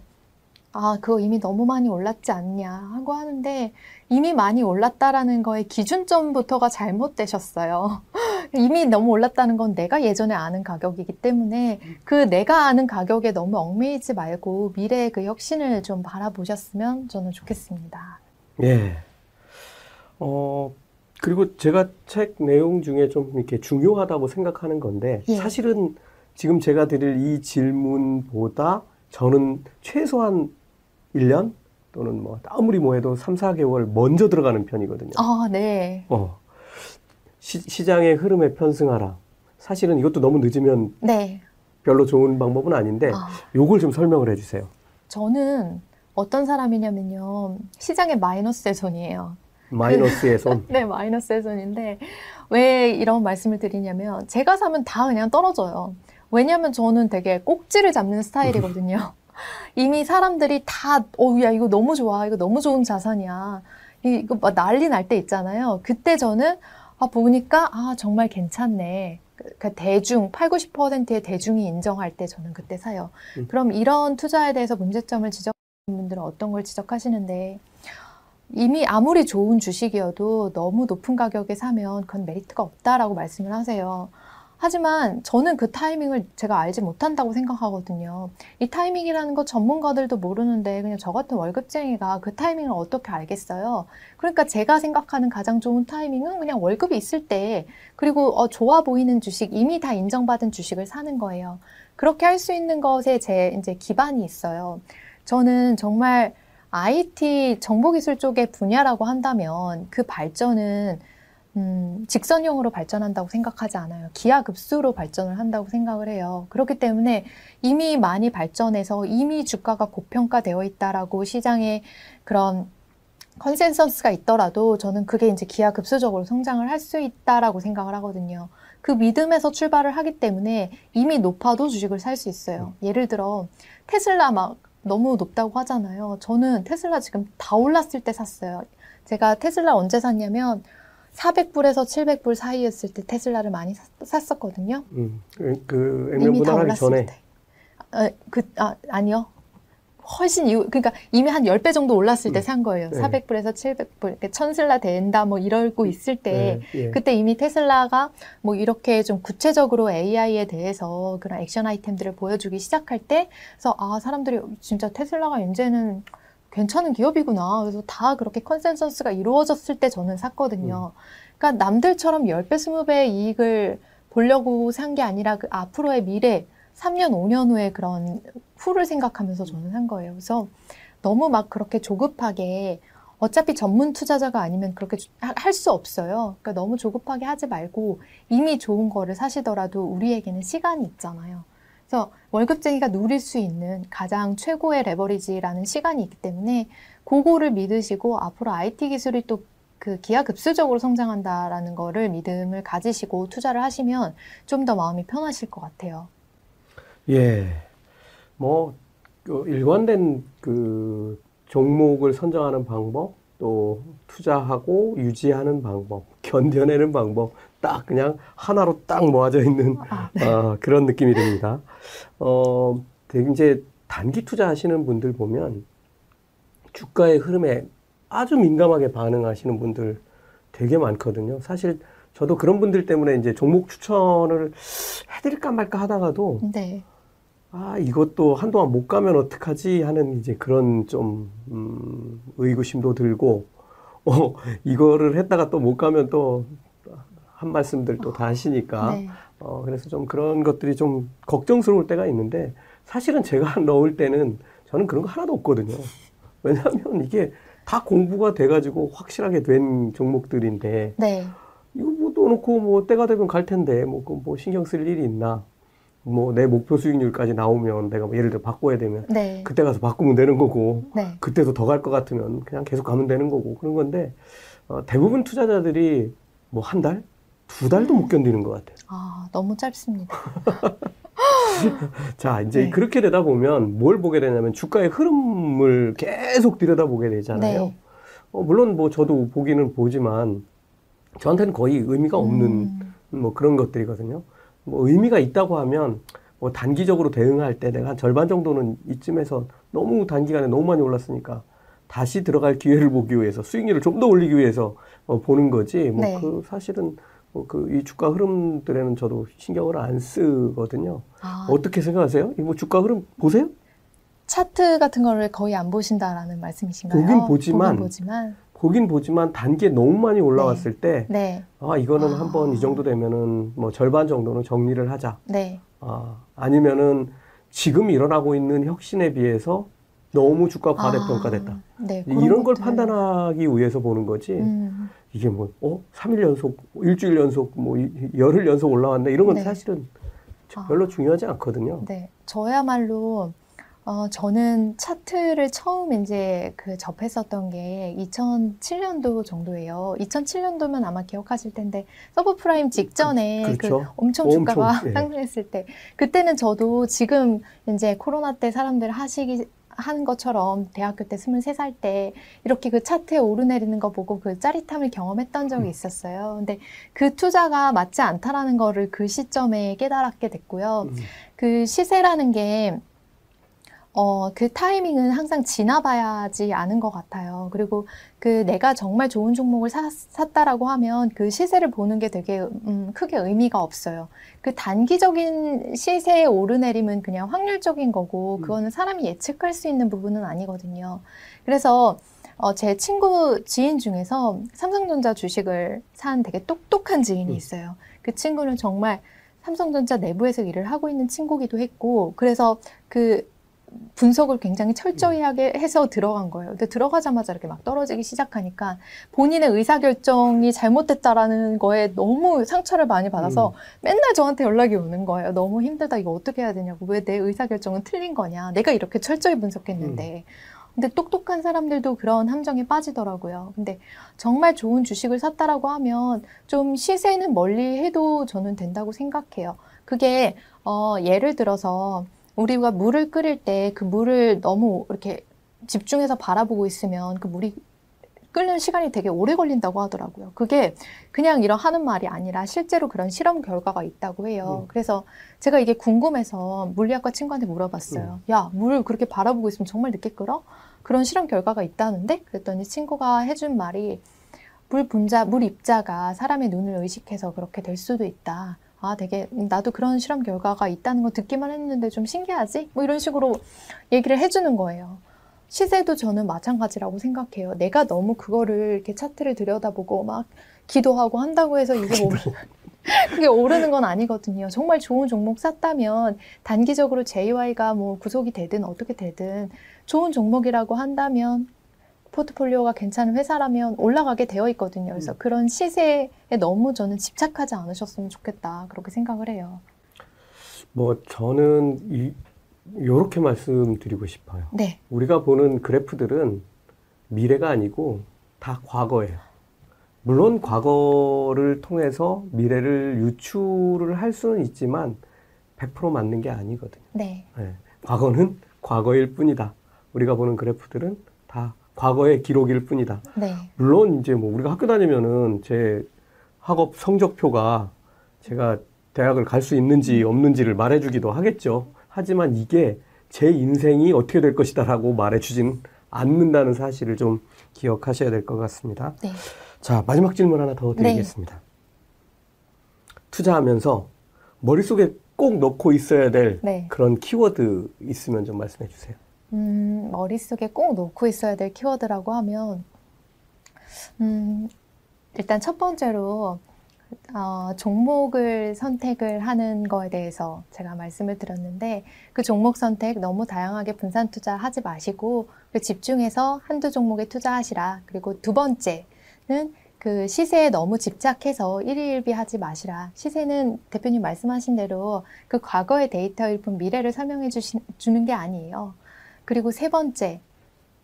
아, 그거 이미 너무 많이 올랐지 않냐 하고 하는데 이미 많이 올랐다라는 거의 기준점부터가 잘못되셨어요. *laughs* 이미 너무 올랐다는 건 내가 예전에 아는 가격이기 때문에 그 내가 아는 가격에 너무 얽매이지 말고 미래의 그 혁신을 좀 바라보셨으면 저는 좋겠습니다. 예. 어, 그리고 제가 책 내용 중에 좀 이렇게 중요하다고 생각하는 건데, 예. 사실은 지금 제가 드릴 이 질문보다 저는 최소한 1년 또는 뭐 아무리 뭐 해도 3, 4개월 먼저 들어가는 편이거든요. 아, 네. 어. 시, 장의 흐름에 편승하라. 사실은 이것도 너무 늦으면 네. 별로 좋은 방법은 아닌데 아, 요걸 좀 설명을 해 주세요. 저는 어떤 사람이냐면요. 시장의 마이너스의 손이에요. 마이너스의 손. *laughs* 네, 마이너스의 손인데 왜 이런 말씀을 드리냐면 제가 사면 다 그냥 떨어져요. 왜냐면 저는 되게 꼭지를 잡는 스타일이거든요. *laughs* 이미 사람들이 다, 어, 야, 이거 너무 좋아. 이거 너무 좋은 자산이야. 이- 이거 막 난리 날 때 있잖아요. 그때 저는, 아, 보니까, 아, 정말 괜찮네. 그- 그 대중, 8, 90%의 대중이 인정할 때 저는 그때 사요. 음. 그럼 이런 투자에 대해서 문제점을 지적하는 분들은 어떤 걸 지적하시는데, 이미 아무리 좋은 주식이어도 너무 높은 가격에 사면 그건 메리트가 없다라고 말씀을 하세요. 하지만 저는 그 타이밍을 제가 알지 못한다고 생각하거든요. 이 타이밍이라는 거 전문가들도 모르는데 그냥 저 같은 월급쟁이가 그 타이밍을 어떻게 알겠어요? 그러니까 제가 생각하는 가장 좋은 타이밍은 그냥 월급이 있을 때 그리고 어, 좋아 보이는 주식 이미 다 인정받은 주식을 사는 거예요. 그렇게 할 수 있는 것에 제 이제 기반이 있어요. 저는 정말 IT 정보기술 쪽의 분야라고 한다면 그 발전은 음, 직선형으로 발전한다고 생각하지 않아요. 기하급수로 발전을 한다고 생각을 해요. 그렇기 때문에 이미 많이 발전해서 이미 주가가 고평가되어 있다라고 시장에 그런 consensus가 있더라도 저는 그게 이제 기하급수적으로 성장을 할 수 있다라고 생각을 하거든요. 그 믿음에서 출발을 하기 때문에 이미 높아도 주식을 살 수 있어요. 예를 들어 테슬라 막 너무 높다고 하잖아요. 저는 테슬라 지금 다 올랐을 때 샀어요. 제가 테슬라 언제 샀냐면 400불에서 700불 사이였을 때 테슬라를 많이 샀, 샀었거든요. 음, 그, 그 이미 액면 다 분할하기 전에 때. 아, 그, 아, 아니요. 훨씬 이후, 그러니까 이미 한 10배 정도 올랐을 때 음. 산 거예요. 네. 400불에서 700불. 천슬라 된다 뭐 이러고 있을 때 예, 예. 그때 이미 테슬라가 뭐 이렇게 좀 구체적으로 AI에 대해서 그런 action item들을 보여주기 시작할 때, 그래서 아, 사람들이 진짜 테슬라가 이제는 괜찮은 기업이구나. 그래서 다 그렇게 consensus가 이루어졌을 때 저는 샀거든요. 그러니까 남들처럼 10배, 20배 이익을 보려고 산 게 아니라 그 앞으로의 미래, 3년, 5년 후에 그런 후를 생각하면서 저는 산 거예요. 그래서 너무 막 그렇게 조급하게 어차피 전문 투자자가 아니면 그렇게 할 수 없어요. 그러니까 너무 조급하게 하지 말고 이미 좋은 거를 사시더라도 우리에게는 시간이 있잖아요. 그래서 월급쟁이가 누릴 수 있는 가장 최고의 레버리지라는 시간이 있기 때문에 그거를 믿으시고 앞으로 IT 기술이 또 그 기하급수적으로 성장한다라는 거를 믿음을 가지시고 투자를 하시면 좀 더 마음이 편하실 것 같아요. 예. 뭐, 그 일관된 그 종목을 선정하는 방법, 또 투자하고 유지하는 방법, 견뎌내는 방법, 딱 그냥 하나로 딱 모아져 있는 아, 아, 그런 느낌이 듭니다. 어, 되게 이제 단기 투자하시는 분들 보면 주가의 흐름에 아주 민감하게 반응하시는 분들 되게 많거든요. 사실 저도 그런 분들 때문에 이제 종목 추천을 해드릴까 말까 하다가도 네. 아, 이것도 한동안 못 가면 어떡하지 하는 이제 그런 좀, 음, 의구심도 들고, 어, 이거를 했다가 또 못 가면 또 한 말씀들 또다 하시니까, 네. 어, 그래서 좀 그런 것들이 좀 걱정스러울 때가 있는데, 사실은 제가 *laughs* 넣을 때는 저는 그런 거 하나도 없거든요. *laughs* 왜냐하면 이게 다 공부가 돼가지고 확실하게 된 종목들인데, 네. 이거 뭐 넣어놓고 뭐 때가 되면 갈 텐데, 뭐, 그뭐 신경 쓸 일이 있나. 뭐 내 목표 수익률까지 나오면 내가 뭐 예를 들어 바꿔야 되면 네. 그때 가서 바꾸면 되는 거고, 네. 그때도 더 갈 것 같으면 그냥 계속 가면 되는 거고, 그런 건데, 어, 대부분 투자자들이 뭐 한 달? 두 달도 못 견디는 것 같아요. 아, 너무 짧습니다. *laughs* 자, 이제 네. 그렇게 되다 보면 뭘 보게 되냐면 주가의 흐름을 계속 들여다보게 되잖아요. 네. 어, 물론 뭐 저도 보기는 보지만 저한테는 거의 의미가 없는 음, 뭐 그런 것들이거든요. 뭐 의미가 있다고 하면 뭐 단기적으로 대응할 때 내가 한 절반 정도는 이쯤에서 너무 단기간에 너무 많이 올랐으니까 다시 들어갈 기회를 보기 위해서 수익률을 좀 더 올리기 위해서 어, 보는 거지. 뭐 네. 그 사실은 뭐 그이 주가 흐름들에는 저도 신경을 안 쓰거든요. 아, 어떻게 생각하세요? 이뭐 주가 흐름 보세요? 차트 같은 거를 거의 안 보신다라는 말씀이신가요? 보긴 보지만 보긴 보지만. 보긴 보지만 단기에 너무 많이 올라왔을 때 네. 아, 이거는 아. 한번 이 정도 되면은 뭐 절반 정도는 정리를 하자. 네. 아, 아니면은 지금 일어나고 있는 혁신에 비해서 너무 주가 과대평가됐다. 아, 네, 이런 걸. 판단하기 위해서 보는 거지. 음, 이게 뭐, 어? 3일 연속, 일주일 연속, 뭐, 이- 열흘 연속 올라왔네. 이런 건 네. 사실은 아. 별로 중요하지 않거든요. 네, 저야말로 어, 저는 차트를 처음 이제 그 접했었던 게 2007년도 정도예요. 2007년도면 아마 기억하실 텐데 서브프라임 직전에 그- 그, 그렇죠. 엄청 주가가 엄청, 예. 상승했을 때 그때는 저도 지금 이제 코로나 때 사람들 하시기 하는 것처럼 대학교 때 23살 때 이렇게 그 차트에 오르내리는 거 보고 그 짜릿함을 경험했던 적이 음. 있었어요. 근데 그 투자가 맞지 않다라는 거를 그 시점에 깨달았게 됐고요. 음. 그 시세라는 게, 어, 그 타이밍은 항상 지나봐야지 아는 것 같아요. 그리고 그 내가 정말 좋은 종목을 사, 샀다라고 하면 그 시세를 보는 게 되게, 음, 크게 의미가 없어요. 그 단기적인 시세의 오르내림은 그냥 확률적인 거고, 음. 그거는 사람이 예측할 수 있는 부분은 아니거든요. 그래서, 어, 제 친구 지인 중에서 삼성전자 주식을 산 되게 똑똑한 지인이 음. 있어요. 그 친구는 정말 삼성전자 내부에서 일을 하고 있는 친구기도 했고, 그래서 그 분석을 굉장히 철저히 하게 해서 들어간 거예요. 근데 들어가자마자 이렇게 막 떨어지기 시작하니까 본인의 의사결정이 잘못됐다라는 거에 너무 상처를 많이 받아서 맨날 저한테 연락이 오는 거예요. 너무 힘들다. 이거 어떻게 해야 되냐고. 왜 내 의사결정은 틀린 거냐. 내가 이렇게 철저히 분석했는데. 근데 똑똑한 사람들도 그런 함정에 빠지더라고요. 근데 정말 좋은 주식을 샀다라고 하면 좀 시세는 멀리 해도 저는 된다고 생각해요. 그게 어 예를 들어서 우리가 물을 끓일 때 그 물을 너무 이렇게 집중해서 바라보고 있으면 그 물이 끓는 시간이 되게 오래 걸린다고 하더라고요. 그게 그냥 이런 하는 말이 아니라 실제로 그런 실험 결과가 있다고 해요. 음. 그래서 제가 이게 궁금해서 물리학과 친구한테 물어봤어요. 야, 물 그렇게 바라보고 있으면 정말 늦게 끓어? 그런 실험 결과가 있다는데? 그랬더니 친구가 해준 말이 물 분자, 물 입자가 사람의 눈을 의식해서 그렇게 될 수도 있다. 아, 되게, 음, 나도 그런 실험 결과가 있다는 거 듣기만 했는데 좀 신기하지? 뭐 이런 식으로 얘기를 해주는 거예요. 시세도 저는 마찬가지라고 생각해요. 내가 너무 그거를 이렇게 차트를 들여다보고 막 기도하고 한다고 해서 이게 뭐, *laughs* 그게 오르는 건 아니거든요. 정말 좋은 종목 샀다면 단기적으로 JY가 뭐 구속이 되든 어떻게 되든 좋은 종목이라고 한다면 포트폴리오가 괜찮은 회사라면 올라가게 되어 있거든요. 그래서 음. 그런 시세에 너무 저는 집착하지 않으셨으면 좋겠다. 그렇게 생각을 해요. 뭐, 저는 이, 요렇게 말씀드리고 싶어요. 네. 우리가 보는 그래프들은 미래가 아니고 다 과거예요. 물론 과거를 통해서 미래를 유추를 할 수는 있지만 100% 맞는 게 아니거든요. 네. 예. 과거는 과거일 뿐이다. 우리가 보는 그래프들은 다 과거의 기록일 뿐이다. 네. 물론 이제 뭐 우리가 학교 다니면은 제 학업 성적표가 제가 대학을 갈 수 있는지 없는지를 말해주기도 하겠죠. 하지만 이게 제 인생이 어떻게 될 것이다라고 말해주진 않는다는 사실을 좀 기억하셔야 될 것 같습니다. 네. 자, 마지막 질문 하나 더 드리겠습니다. 투자하면서 머릿속에 꼭 넣고 있어야 될 네. 그런 키워드 있으면 좀 말씀해 주세요. 음, 머릿속에 꼭 놓고 있어야 될 키워드라고 하면, 음, 일단 첫 번째로, 어, 종목을 선택을 하는 거에 대해서 제가 말씀을 드렸는데, 그 종목 선택 너무 다양하게 분산 투자 하지 마시고, 그 집중해서 한두 종목에 투자하시라. 그리고 두 번째는 그 시세에 너무 집착해서 일희일비 하지 마시라. 시세는 대표님 말씀하신 대로 그 과거의 데이터일 뿐 미래를 설명해 주시, 주는 게 아니에요. 그리고 세 번째,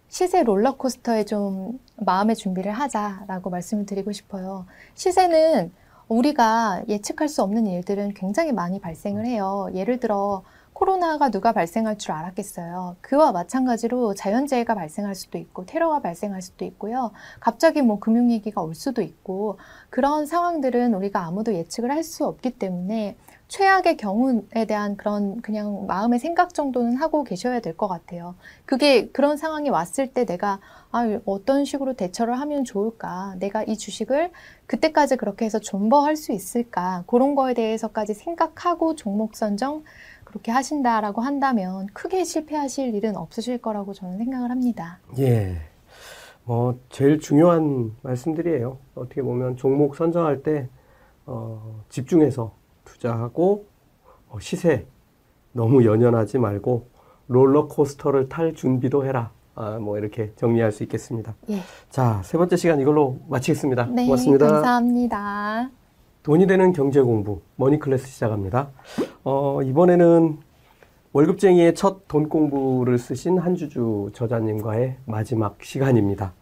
시세 롤러코스터에 좀 마음의 준비를 하자라고 말씀을 드리고 싶어요. 시세는 우리가 예측할 수 없는 일들은 굉장히 많이 발생을 해요. 예를 들어, 코로나가 누가 발생할 줄 알았겠어요. 그와 마찬가지로 자연재해가 발생할 수도 있고, 테러가 발생할 수도 있고요. 갑자기 뭐 금융위기가 올 수도 있고, 그런 상황들은 우리가 아무도 예측을 할 수 없기 때문에 최악의 경우에 대한 그런 그냥 마음의 생각 정도는 하고 계셔야 될 것 같아요. 그게 그런 상황이 왔을 때 내가 아, 어떤 식으로 대처를 하면 좋을까? 내가 이 주식을 그때까지 그렇게 해서 존버할 수 있을까? 그런 거에 대해서까지 생각하고 종목 선정 그렇게 하신다라고 한다면 크게 실패하실 일은 없으실 거라고 저는 생각을 합니다. 예. 뭐, 제일 중요한 말씀들이에요. 어떻게 보면 종목 선정할 때, 어, 집중해서 투자하고, 어, 시세, 너무 연연하지 말고 롤러코스터를 탈 준비도 해라. 아, 뭐 이렇게 정리할 수 있겠습니다. 예. 자, 세 번째 시간 이걸로 마치겠습니다. 네, 고맙습니다. 감사합니다. 돈이 되는 경제 공부 머니 클래스 시작합니다. 어, 이번에는 월급쟁이의 첫 돈 공부를 쓰신 한주주 저자님과의 마지막 시간입니다.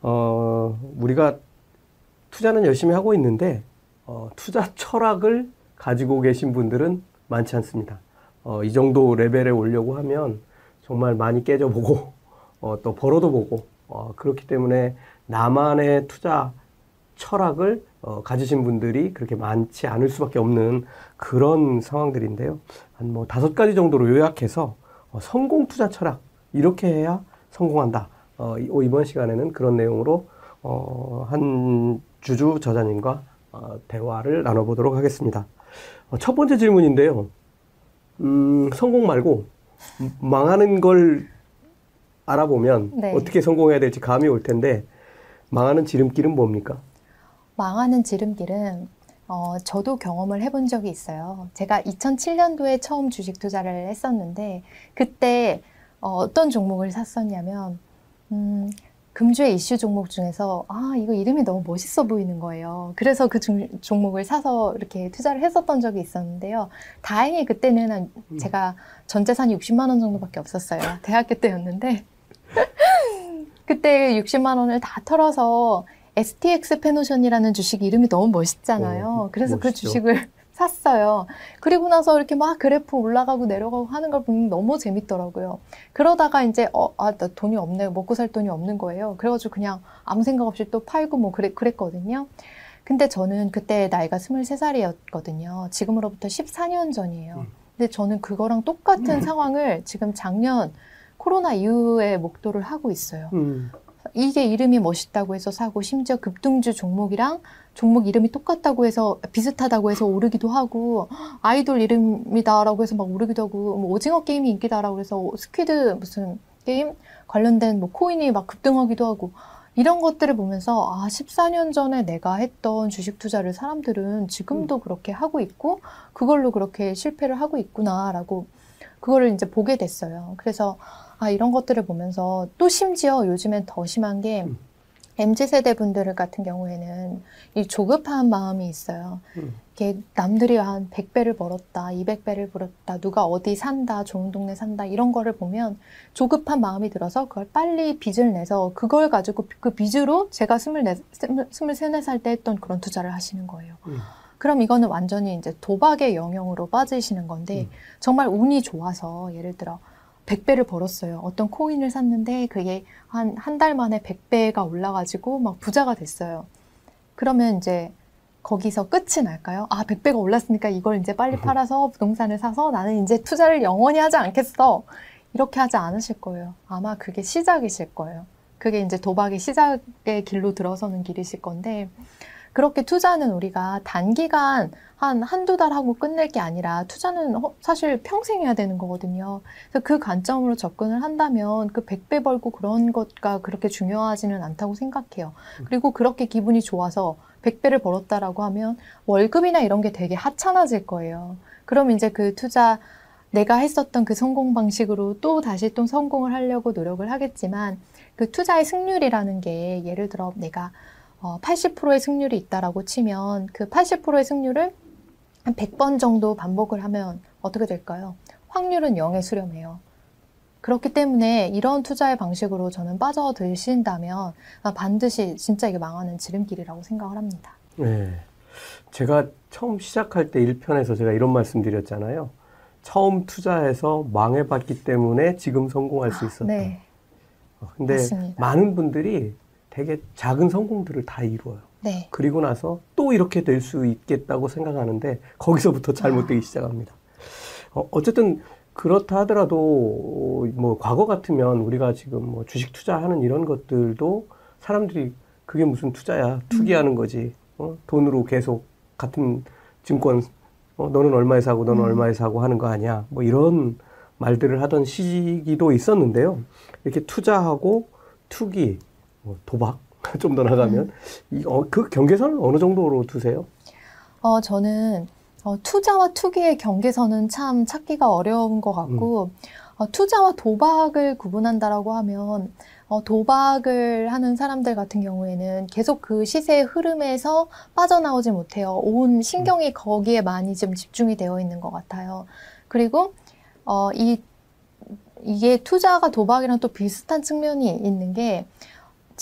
어, 우리가 투자는 열심히 하고 있는데 어, 투자 철학을 가지고 계신 분들은 많지 않습니다. 어, 이 정도 레벨에 오려고 하면 정말 많이 깨져보고 어, 또 벌어도 보고 어, 그렇기 때문에 나만의 투자 철학을 어, 가지신 분들이 그렇게 많지 않을 수밖에 없는 그런 상황들인데요. 한 뭐 다섯 가지 정도로 요약해서 어, 성공 투자 철학 이렇게 해야 성공한다. 어, 이- 이번 시간에는 그런 내용으로 어, 한 주주 저자님과 어, 대화를 나눠보도록 하겠습니다. 어, 첫 번째 질문인데요. 음, 성공 말고 음, 망하는 걸 알아보면 네. 어떻게 성공해야 될지 감이 올 텐데 망하는 지름길은 뭡니까? 망하는 지름길은 어, 저도 경험을 해본 적이 있어요. 제가 2007년도에 처음 주식 투자를 했었는데 그때 어, 떤 종목을 샀었냐면 음, 금주의 이슈 종목 중에서 아 이거 이름이 너무 멋있어 보이는 거예요. 그래서 그 중- 종목을 사서 이렇게 투자를 했었던 적이 있었는데요. 다행히 그때는 한 음. 제가 전 재산이 60만 원 정도밖에 없었어요. *laughs* 대학교 때였는데 *laughs* 그때 60만 원을 다 털어서 STX 페노션이라는 주식 이름이 너무 멋있잖아요. 어, 그래서 그 멋있죠. 주식을 샀어요. 그리고 나서 이렇게 막 그래프 올라가고 내려가고 하는 걸 보면 너무 재밌더라고요. 그러다가 이제 어, 아, 나 돈이 없네. 먹고 살 돈이 없는 거예요. 그래가지고 그냥 아무 생각 없이 또 팔고 뭐 그래, 그랬거든요. 근데 저는 그때 나이가 23살이었거든요. 지금으로부터 14년 전이에요. 음. 근데 저는 그거랑 똑같은 상황을 지금 작년 코로나 이후에 목도를 하고 있어요. 음, 이게 이름이 멋있다고 해서 사고 심지어 급등주 종목이랑 종목 이름이 똑같다고 해서 비슷하다고 해서 오르기도 하고 아이돌 이름이다라고 해서 막 오르기도 하고 뭐 오징어 게임이 인기다라고 해서 squid 무슨 게임 관련된 뭐 코인이 막 급등하기도 하고 이런 것들을 보면서 아 14년 전에 내가 했던 주식 투자를 사람들은 지금도 그렇게 하고 있고 그걸로 그렇게 실패를 하고 있구나라고 그거를 이제 보게 됐어요. 그래서 아, 이런 것들을 보면서 또 심지어 요즘엔 더 심한 게 음. MZ세대 분들 같은 경우에는 이 조급한 마음이 있어요. 음. 이게 남들이 한 100배를 벌었다, 200배를 벌었다, 누가 어디 산다, 좋은 동네 산다, 이런 거를 보면 조급한 마음이 들어서 그걸 빨리 빚을 내서 그걸 가지고 그 빚으로 제가 24, 23, 4살 때 했던 그런 투자를 하시는 거예요. 음. 그럼 이거는 완전히 이제 도박의 영역으로 빠지시는 건데 음. 정말 운이 좋아서 예를 들어 100배를 벌었어요. 어떤 코인을 샀는데 그게 한 한 달 만에 100배가 올라가지고 막 부자가 됐어요. 그러면 이제 거기서 끝이 날까요? 아, 100배가 올랐으니까 이걸 이제 빨리 팔아서 부동산을 사서 나는 이제 투자를 영원히 하지 않겠어. 이렇게 하지 않으실 거예요. 아마 그게 시작이실 거예요. 그게 이제 도박의 시작의 길로 들어서는 길이실 건데, 그렇게 투자는 우리가 단기간 한 한두 달 하고 끝낼 게 아니라 투자는 허- 사실 평생 해야 되는 거거든요. 그래서 그 관점으로 접근을 한다면 그 100배 벌고 그런 것과 그렇게 중요하지는 않다고 생각해요. 그리고 그렇게 기분이 좋아서 100배를 벌었다라고 하면 월급이나 이런 게 되게 하찮아질 거예요. 그럼 이제 그 투자 내가 했었던 그 성공 방식으로 또 다시 또 성공을 하려고 노력을 하겠지만 그 투자의 승률이라는 게 예를 들어 내가 어, 80%의 승률이 있다라고 치면 그 80%의 승률을 한 100번 정도 반복을 하면 어떻게 될까요? 확률은 0에 수렴해요. 그렇기 때문에 이런 투자의 방식으로 저는 빠져드신다면 아, 반드시 진짜 이게 망하는 지름길이라고 생각을 합니다. 네. 제가 처음 시작할 때 1편에서 제가 이런 말씀 드렸잖아요. 처음 투자해서 망해봤기 때문에 지금 성공할 수 있었다. 네, 어, 근데 맞습니다. 많은 분들이 되게 작은 성공들을 다 이루어요. 네, 그리고 나서 또 이렇게 될 수 있겠다고 생각하는데 거기서부터 잘못되기 시작합니다. 어, 어쨌든 그렇다 하더라도 뭐 과거 같으면 우리가 지금 뭐 주식 투자하는 이런 것들도 사람들이 그게 무슨 투자야 투기하는 거지 어? 돈으로 계속 같은 증권 어, 너는 얼마에 사고 너는 음. 얼마에 사고 하는 거 아니야 뭐 이런 말들을 하던 시기도 있었는데요 이렇게 투자하고 투기 뭐 도박 *laughs* 좀 더 나가면 이, 어, 그 경계선을 어느 정도로 두세요? 어, 저는 어, 투자와 투기의 경계선은 참 찾기가 어려운 것 같고, 어, 투자와 도박을 구분한다라고 하면, 어, 도박을 하는 사람들 같은 경우에는 계속 그 시세의 흐름에서 빠져나오지 못해요. 온 신경이 거기에 많이 좀 집중이 되어 있는 것 같아요. 그리고, 어, 이, 이게 투자가 도박이랑 또 비슷한 측면이 있는 게,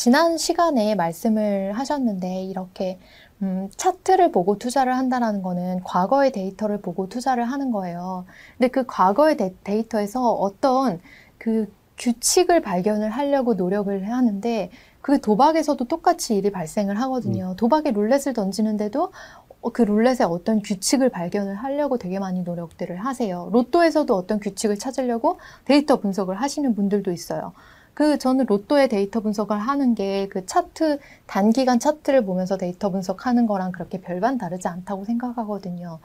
지난 시간에 말씀을 하셨는데, 이렇게 음, 차트를 보고 투자를 한다라는 거는 과거의 데이터를 보고 투자를 하는 거예요. 근데 그 과거의 데, 데이터에서 어떤 그 규칙을 발견을 하려고 노력을 하는데 그 도박에서도 똑같이 일이 발생을 하거든요. 도박에 룰렛을 던지는데도 어, 그 룰렛에 어떤 규칙을 발견을 하려고 되게 많이 노력들을 하세요. 로또에서도 어떤 규칙을 찾으려고 데이터 분석을 하시는 분들도 있어요. 그 저는 로또의 데이터 분석을 하는 게 그 차트 단기간 차트를 보면서 데이터 분석하는 거랑 그렇게 별반 다르지 않다고 생각하거든요.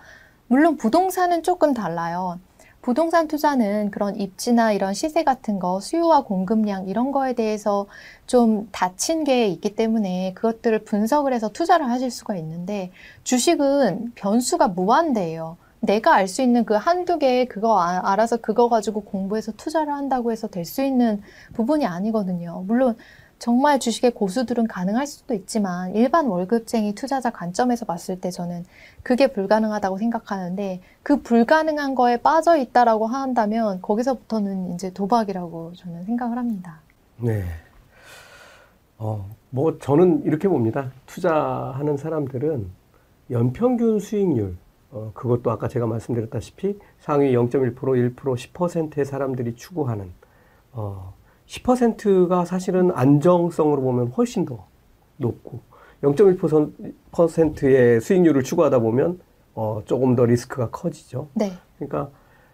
물론 부동산은 조금 달라요. 부동산 투자는 그런 입지나 이런 시세 같은 거, 수요와 공급량 이런 거에 대해서 좀 닫힌 게 있기 때문에 그것들을 분석을 해서 투자를 하실 수가 있는데 주식은 변수가 무한대예요. 내가 알 수 있는 그 한두 개 그거 아, 알아서 그거 가지고 공부해서 투자를 한다고 해서 될 수 있는 부분이 아니거든요. 물론 정말 주식의 고수들은 가능할 수도 있지만 일반 월급쟁이 투자자 관점에서 봤을 때 저는 그게 불가능하다고 생각하는데 그 불가능한 거에 빠져 있다라고 한다면 거기서부터는 이제 도박이라고 저는 생각을 합니다. 네. 어, 뭐 저는 이렇게 봅니다. 투자하는 사람들은 연평균 수익률 어, 그것도 아까 제가 말씀드렸다시피 상위 0.1%, 1%, 10%의 사람들이 추구하는 어, 10%가 사실은 안정성으로 보면 훨씬 더 높고 0.1%의 수익률을 추구하다 보면 어, 조금 더 리스크가 커지죠. 네. 그러니까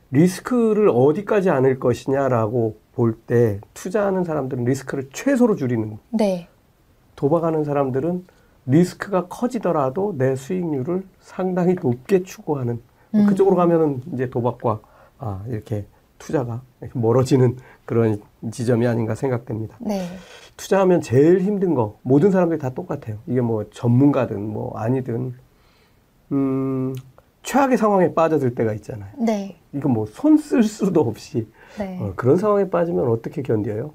리스크를 어디까지 안을 것이냐라고 볼 때 투자하는 사람들은 리스크를 최소로 줄이는 네. 도박하는 사람들은 리스크가 커지더라도 내 수익률을 상당히 높게 추구하는 음. 그쪽으로 가면은 이제 도박과 아, 이렇게 투자가 멀어지는 그런 지점이 아닌가 생각됩니다. 네. 투자하면 제일 힘든 거 모든 사람들이 다 똑같아요. 이게 뭐 전문가든 뭐 아니든 음, 최악의 상황에 빠져들 때가 있잖아요. 네. 이거 뭐 손 쓸 수도 없이 네. 어, 그런 상황에 빠지면 어떻게 견뎌요?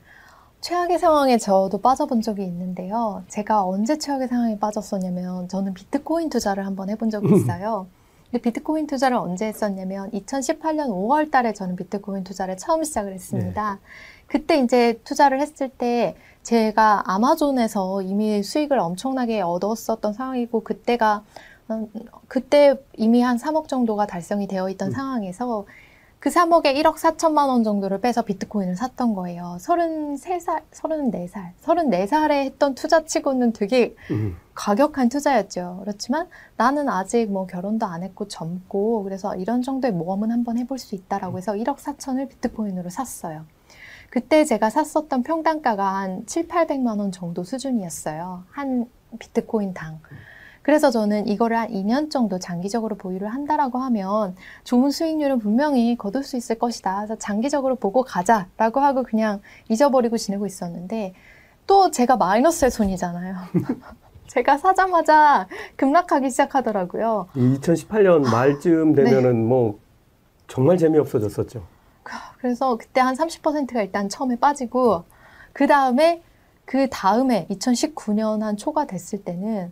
최악의 상황에 저도 빠져본 적이 있는데요. 제가 언제 최악의 상황에 빠졌었냐면 저는 비트코인 투자를 한번 해본 적이 있어요. 근데 비트코인 투자를 언제 했었냐면 2018년 5월 달에 저는 비트코인 투자를 처음 시작을 했습니다. 그때 이제 투자를 했을 때 제가 아마존에서 이미 수익을 엄청나게 얻었었던 상황이고 그때가 음, 그때 이미 한 3억 정도가 달성이 되어 있던 음. 상황에서 그 3억에 1억 4천만 원 정도를 빼서 비트코인을 샀던 거예요. 33살, 34살, 34살에 했던 투자치고는 되게 음, 과격한 투자였죠. 그렇지만 나는 아직 뭐 결혼도 안 했고 젊고 그래서 이런 정도의 모험은 한번 해볼 수 있다라고 해서 1억 4천을 비트코인으로 샀어요. 그때 제가 샀었던 평단가가 한 7, 800만 원 정도 수준이었어요. 한 비트코인 당. 그래서 저는 이거를 한 2년 정도 장기적으로 보유를 한다라고 하면 좋은 수익률은 분명히 거둘 수 있을 것이다. 그래서 장기적으로 보고 가자라고 하고 그냥 잊어버리고 지내고 있었는데 또 제가 마이너스의 손이잖아요. *laughs* 제가 사자마자 급락하기 시작하더라고요. 2018년 말쯤 네. 되면은 뭐 정말 재미없어졌었죠. 그래서 그때 한 30%가 일단 처음에 빠지고 그 다음에 그 다음에 2019년 한 초가 됐을 때는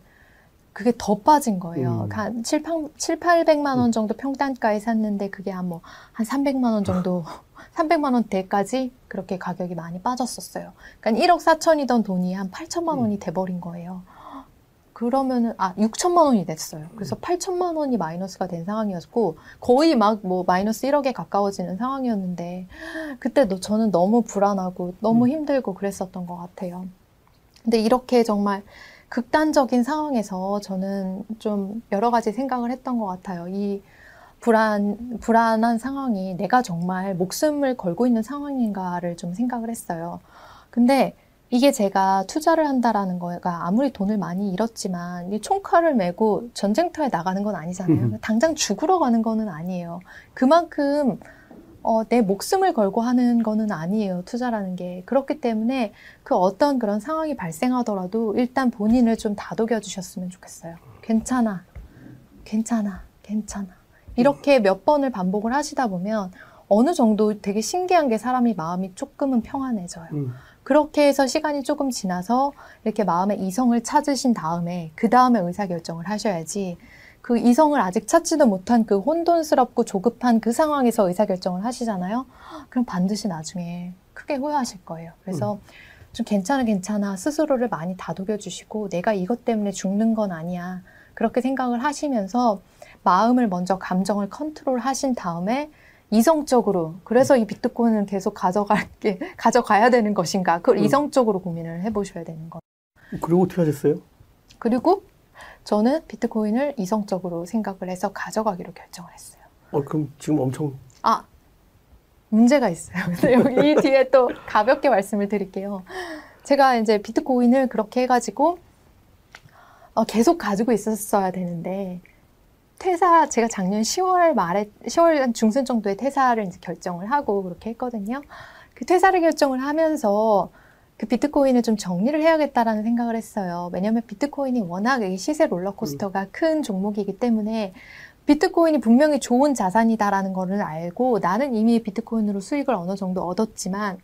그게 더 빠진 거예요. 음. 한 7, 7, 800만 원 정도 평단가에 샀는데 그게 한 뭐 한 300만 원 정도 *laughs* 300만 원대까지 그렇게 가격이 많이 빠졌었어요. 그러니까 1억 4천이던 돈이 한 8천만 원이 돼버린 거예요. 그러면은 아 6천만 원이 됐어요. 그래서 8천만 원이 마이너스가 된 상황이었고 거의 막 뭐 마이너스 1억에 가까워지는 상황이었는데 그때 너- 저는 너무 불안하고 너무 음. 힘들고 그랬었던 것 같아요. 근데 이렇게 정말 극단적인 상황에서 저는 좀 여러 가지 생각을 했던 것 같아요. 이 불안, 불안한 상황이 내가 정말 목숨을 걸고 있는 상황인가를 좀 생각을 했어요. 근데 이게 제가 투자를 한다라는 거가 아무리 돈을 많이 잃었지만 이 총칼을 메고 전쟁터에 나가는 건 아니잖아요. 음. 당장 죽으러 가는 거는 아니에요. 그만큼 어, 내 목숨을 걸고 하는 거는 아니에요. 투자라는 게. 그렇기 때문에 그 어떤 그런 상황이 발생하더라도 일단 본인을 좀 다독여 주셨으면 좋겠어요. 괜찮아. 괜찮아. 괜찮아. 이렇게 몇 번을 반복을 하시다 보면 어느 정도 되게 신기한 게 사람이 마음이 조금은 평안해져요. 음. 그렇게 해서 시간이 조금 지나서 이렇게 마음의 이성을 찾으신 다음에 그 다음에 의사결정을 하셔야지 그 이성을 아직 찾지도 못한 그 혼돈스럽고 조급한 그 상황에서 의사결정을 하시잖아요. 그럼 반드시 나중에 크게 후회하실 거예요. 그래서 좀 괜찮아 괜찮아 스스로를 많이 다독여 주시고 내가 이것 때문에 죽는 건 아니야. 그렇게 생각을 하시면서 마음을 먼저 감정을 컨트롤 하신 다음에 이성적으로 그래서 이 비트코인을 계속 가져갈게 *laughs* 가져가야 되는 것인가 그걸 음. 이성적으로 고민을 해보셔야 되는 거예요. 그리고 어떻게 하셨어요? 그리고 저는 비트코인을 이성적으로 생각을 해서 가져가기로 결정을 했어요. 어, 그럼 지금 엄청 아 문제가 있어요. *laughs* 여기 이 뒤에 또 가볍게 말씀을 드릴게요. 제가 이제 비트코인을 그렇게 해가지고 어, 계속 가지고 있었어야 되는데 퇴사 제가 작년 10월 말에 10월 한 중순 정도에 퇴사를 이제 결정을 하고 그렇게 했거든요. 그 퇴사를 결정을 하면서 그 비트코인을 좀 정리를 해야겠다라는 생각을 했어요. 왜냐하면 비트코인이 워낙 이 시세 롤러코스터가 큰 종목이기 때문에 비트코인이 분명히 좋은 자산이다라는 거를 알고 나는 이미 비트코인으로 수익을 어느 정도 얻었지만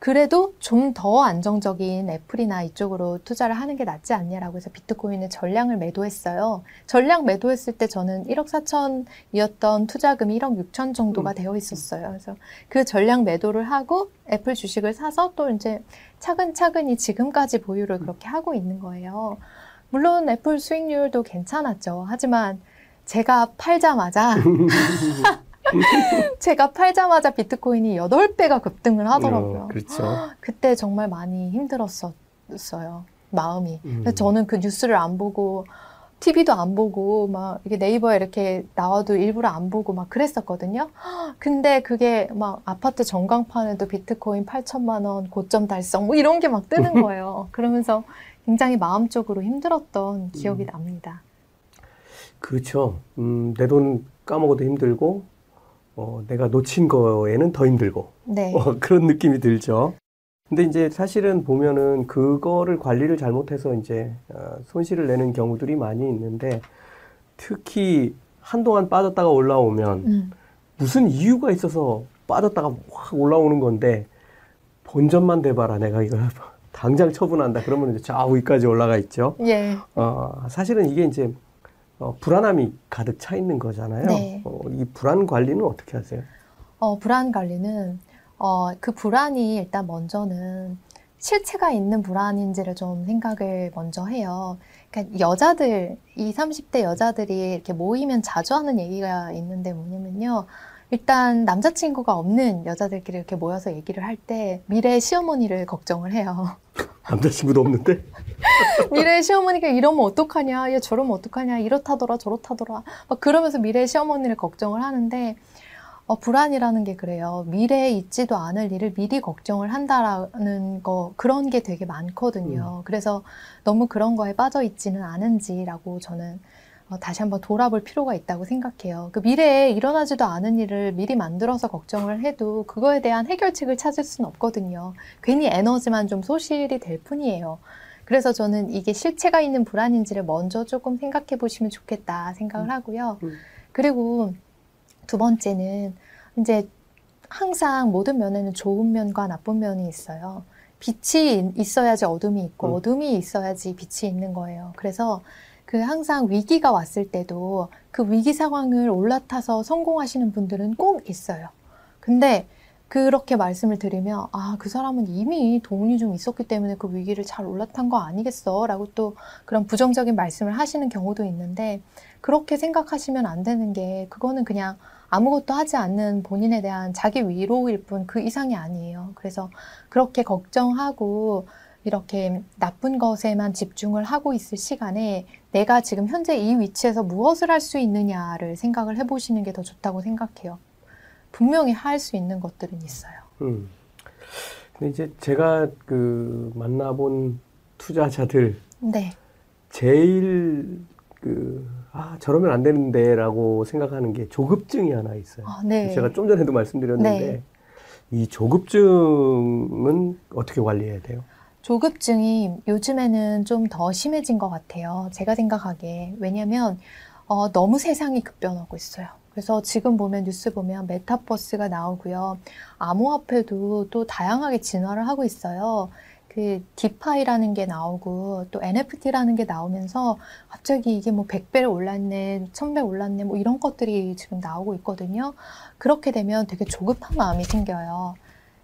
그래도 좀 더 안정적인 애플이나 이쪽으로 투자를 하는 게 낫지 않냐라고 해서 비트코인의 전량을 매도했어요. 전량 매도했을 때 저는 1억 4천이었던 투자금이 1억 6천 정도가 음. 되어 있었어요. 그래서 그 전량 매도를 하고 애플 주식을 사서 또 이제 차근차근히 지금까지 보유를 그렇게 하고 있는 거예요. 물론 애플 수익률도 괜찮았죠. 하지만 제가 팔자마자 *laughs* *laughs* 제가 팔자마자 비트코인이 8배가 급등을 하더라고요. 어, 그렇죠. *gasps* 그때 정말 많이 힘들었었어요. 마음이. 음. 저는 그 뉴스를 안 보고 TV도 안 보고 막 이게 네이버에 이렇게 나와도 일부러 안 보고 막 그랬었거든요. *gasps* 근데 그게 막 아파트 전광판에도 비트코인 8천만 원 고점 달성 뭐 이런 게 막 뜨는 *laughs* 거예요. 그러면서 굉장히 마음적으로 힘들었던 기억이 음. 납니다. 그렇죠. 음, 내 돈 까먹어도 힘들고, 어, 내가 놓친 거에는 더 힘들고, 네. 어, *laughs* 그런 느낌이 들죠. 근데 이제 사실은 보면은 그거를 관리를 잘못해서 이제 어, 손실을 내는 경우들이 많이 있는데 특히 한동안 빠졌다가 올라오면 음, 무슨 이유가 있어서 빠졌다가 확 올라오는 건데 본전만 대봐라 내가 이거 *laughs* 당장 처분한다 그러면 이제 좌우 위까지 올라가 있죠. 예. 어, 사실은 이게 이제 어, 불안함이 가득 차 있는 거잖아요. 네. 어, 이 불안 관리는 어떻게 하세요? 어, 불안 관리는, 어, 그 불안이 일단 먼저는 실체가 있는 불안인지를 좀 생각을 먼저 해요. 그러니까 여자들, 20, 30대 여자들이 이렇게 모이면 자주 하는 얘기가 있는데 뭐냐면요. 일단 남자친구가 없는 여자들끼리 이렇게 모여서 얘기를 할 때 미래 시어머니를 걱정을 해요. *laughs* 남자친구도 없는데? *laughs* 미래 시어머니가 이러면 어떡하냐, 얘 저러면 어떡하냐, 이렇다더라, 저렇다더라. 막 그러면서 미래 시어머니를 걱정을 하는데, 어, 불안이라는 게 그래요. 미래에 있지도 않을 일을 미리 걱정을 한다라는 거, 그런 게 되게 많거든요. 그래서 너무 그런 거에 빠져 있지는 않은지라고 저는 어, 다시 한번 돌아볼 필요가 있다고 생각해요. 그 미래에 일어나지도 않은 일을 미리 만들어서 걱정을 해도 그거에 대한 해결책을 찾을 수는 없거든요. 괜히 에너지만 좀 소실이 될 뿐이에요. 그래서 저는 이게 실체가 있는 불안인지를 먼저 조금 생각해 보시면 좋겠다 생각을 하고요. 음. 그리고 두 번째는 이제 항상 모든 면에는 좋은 면과 나쁜 면이 있어요. 빛이 있어야지 어둠이 있고 음. 어둠이 있어야지 빛이 있는 거예요. 그래서 그 항상 위기가 왔을 때도 그 위기 상황을 올라타서 성공하시는 분들은 꼭 있어요. 근데 그렇게 말씀을 드리면 아, 그 사람은 이미 돈이 좀 있었기 때문에 그 위기를 잘 올라탄 거 아니겠어? 라고 또 그런 부정적인 말씀을 하시는 경우도 있는데 그렇게 생각하시면 안 되는 게 그거는 그냥 아무것도 하지 않는 본인에 대한 자기 위로일 뿐 그 이상이 아니에요. 그래서 그렇게 걱정하고 이렇게 나쁜 것에만 집중을 하고 있을 시간에 내가 지금 현재 이 위치에서 무엇을 할 수 있느냐를 생각을 해보시는 게 더 좋다고 생각해요. 분명히 할 수 있는 것들은 있어요. 음. 근데 이제 제가 그 만나본 투자자들 네. 제일 그, 아, 저러면 안 되는데라고 생각하는 게 조급증이 하나 있어요. 아, 네. 제가 좀 전에도 말씀드렸는데 네. 이 조급증은 어떻게 관리해야 돼요? 조급증이 요즘에는 좀 더 심해진 것 같아요. 제가 생각하기에. 왜냐면, 어, 너무 세상이 급변하고 있어요. 그래서 지금 보면 뉴스 보면 메타버스가 나오고요. 암호화폐도 또 다양하게 진화를 하고 있어요. 그 DeFi라는 게 나오고 또 NFT라는 게 나오면서 갑자기 이게 뭐 100배 올랐네, 1000배 올랐네, 뭐 이런 것들이 지금 나오고 있거든요. 그렇게 되면 되게 조급한 마음이 생겨요.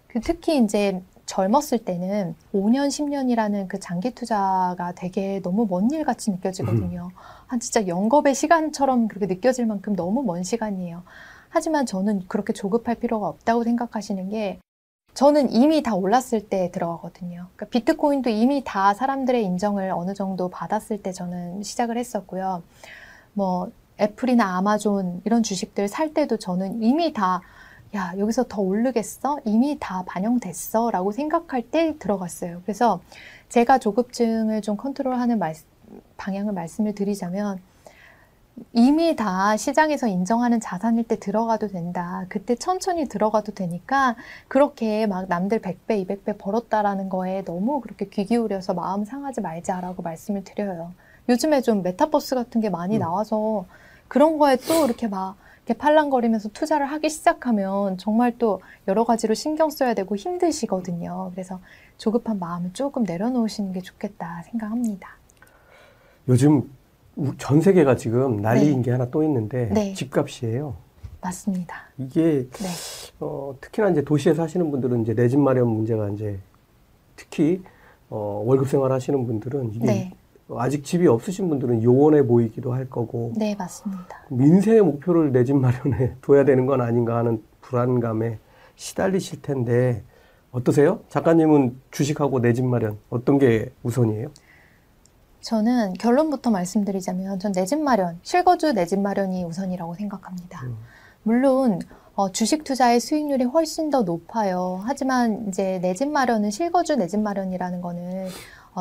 그 특히 이제 젊었을 때는 5년, 10년이라는 그 장기 투자가 되게 너무 먼 일 같이 느껴지거든요. 한 진짜 영겁의 시간처럼 그렇게 느껴질 만큼 너무 먼 시간이에요. 하지만 저는 그렇게 조급할 필요가 없다고 생각하시는 게 저는 이미 다 올랐을 때 들어가거든요. 그러니까 비트코인도 이미 다 사람들의 인정을 어느 정도 받았을 때 저는 시작을 했었고요. 뭐 애플이나 아마존 이런 주식들 살 때도 저는 이미 다 야, 여기서 더 오르겠어? 이미 다 반영됐어? 라고 생각할 때 들어갔어요. 그래서 제가 조급증을 좀 컨트롤하는 말, 방향을 말씀을 드리자면 이미 다 시장에서 인정하는 자산일 때 들어가도 된다. 그때 천천히 들어가도 되니까 그렇게 막 남들 100배, 200배 벌었다라는 거에 너무 그렇게 귀 기울여서 마음 상하지 말자라고 말씀을 드려요. 요즘에 좀 메타버스 같은 게 많이 음. 나와서 그런 거에 또 이렇게 막 이렇게 팔랑거리면서 투자를 하기 시작하면 정말 또 여러 가지로 신경 써야 되고 힘드시거든요. 그래서 조급한 마음을 조금 내려놓으시는 게 좋겠다 생각합니다. 요즘 우- 전 세계가 지금 난리인 네. 게 하나 또 있는데 네. 집값이에요. 맞습니다. 이게 네. 어, 특히나 이제 도시에 사시는 분들은 이제 내 집 마련 문제가 이제 특히 어, 월급 생활 하시는 분들은 이게 네. 아직 집이 없으신 분들은 요원해 보이기도 할 거고 네, 맞습니다. 민생의 목표를 내 집 마련에 *laughs* 둬야 되는 건 아닌가 하는 불안감에 시달리실 텐데 어떠세요? 작가님은 주식하고 내 집 마련 어떤 게 우선이에요? 저는 결론부터 말씀드리자면 전 내 집 마련, 실거주 내 집 마련이 우선이라고 생각합니다. 음. 물론 어, 주식 투자의 수익률이 훨씬 더 높아요. 하지만 이제 내 집 마련은 실거주 내 집 마련이라는 거는 어,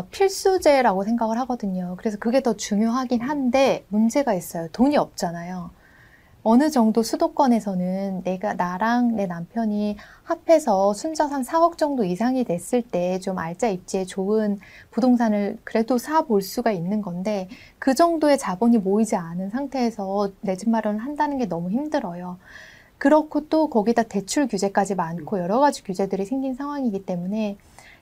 필수제라고 생각을 하거든요. 그래서 그게 더 중요하긴 한데 문제가 있어요. 돈이 없잖아요. 어느 정도 수도권에서는 내가 나랑 내 남편이 합해서 순자산 4억 정도 이상이 됐을 때 좀 알짜 입지에 좋은 부동산을 그래도 사 볼 수가 있는 건데 그 정도의 자본이 모이지 않은 상태에서 내 집 마련을 한다는 게 너무 힘들어요. 그렇고 또 거기다 대출 규제까지 많고 여러 가지 규제들이 생긴 상황이기 때문에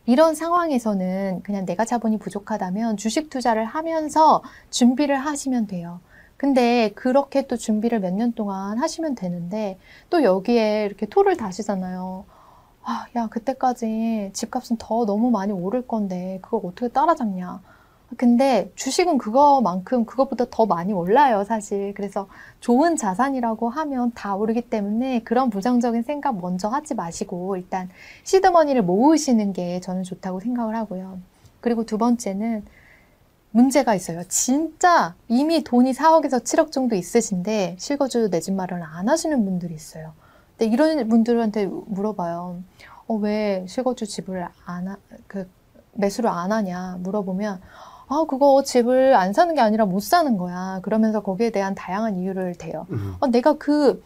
이런 상황에서는 그냥 내가 자본이 부족하다면 주식 투자를 하면서 준비를 하시면 돼요. 근데 그렇게 또 준비를 몇 년 동안 하시면 되는데 또 여기에 이렇게 토를 다시잖아요. 아, 야, 그때까지 집값은 더 너무 많이 오를 건데 그걸 어떻게 따라잡냐. 근데 주식은 그거만큼 그것보다 더 많이 올라요, 사실. 그래서 좋은 자산이라고 하면 다 오르기 때문에 그런 부정적인 생각 먼저 하지 마시고 일단 시드머니를 모으시는 게 저는 좋다고 생각을 하고요. 그리고 두 번째는 문제가 있어요. 진짜 이미 돈이 4억에서 7억 정도 있으신데 실거주 내 집 마련을 안 하시는 분들이 있어요. 근데 이런 분들한테 물어봐요. 어, 왜 실거주 집을 안, 하, 그, 매수를 안 하냐 물어보면 아, 그거 집을 안 사는 게 아니라 못 사는 거야. 그러면서 거기에 대한 다양한 이유를 대요. 음. 어, 내가 그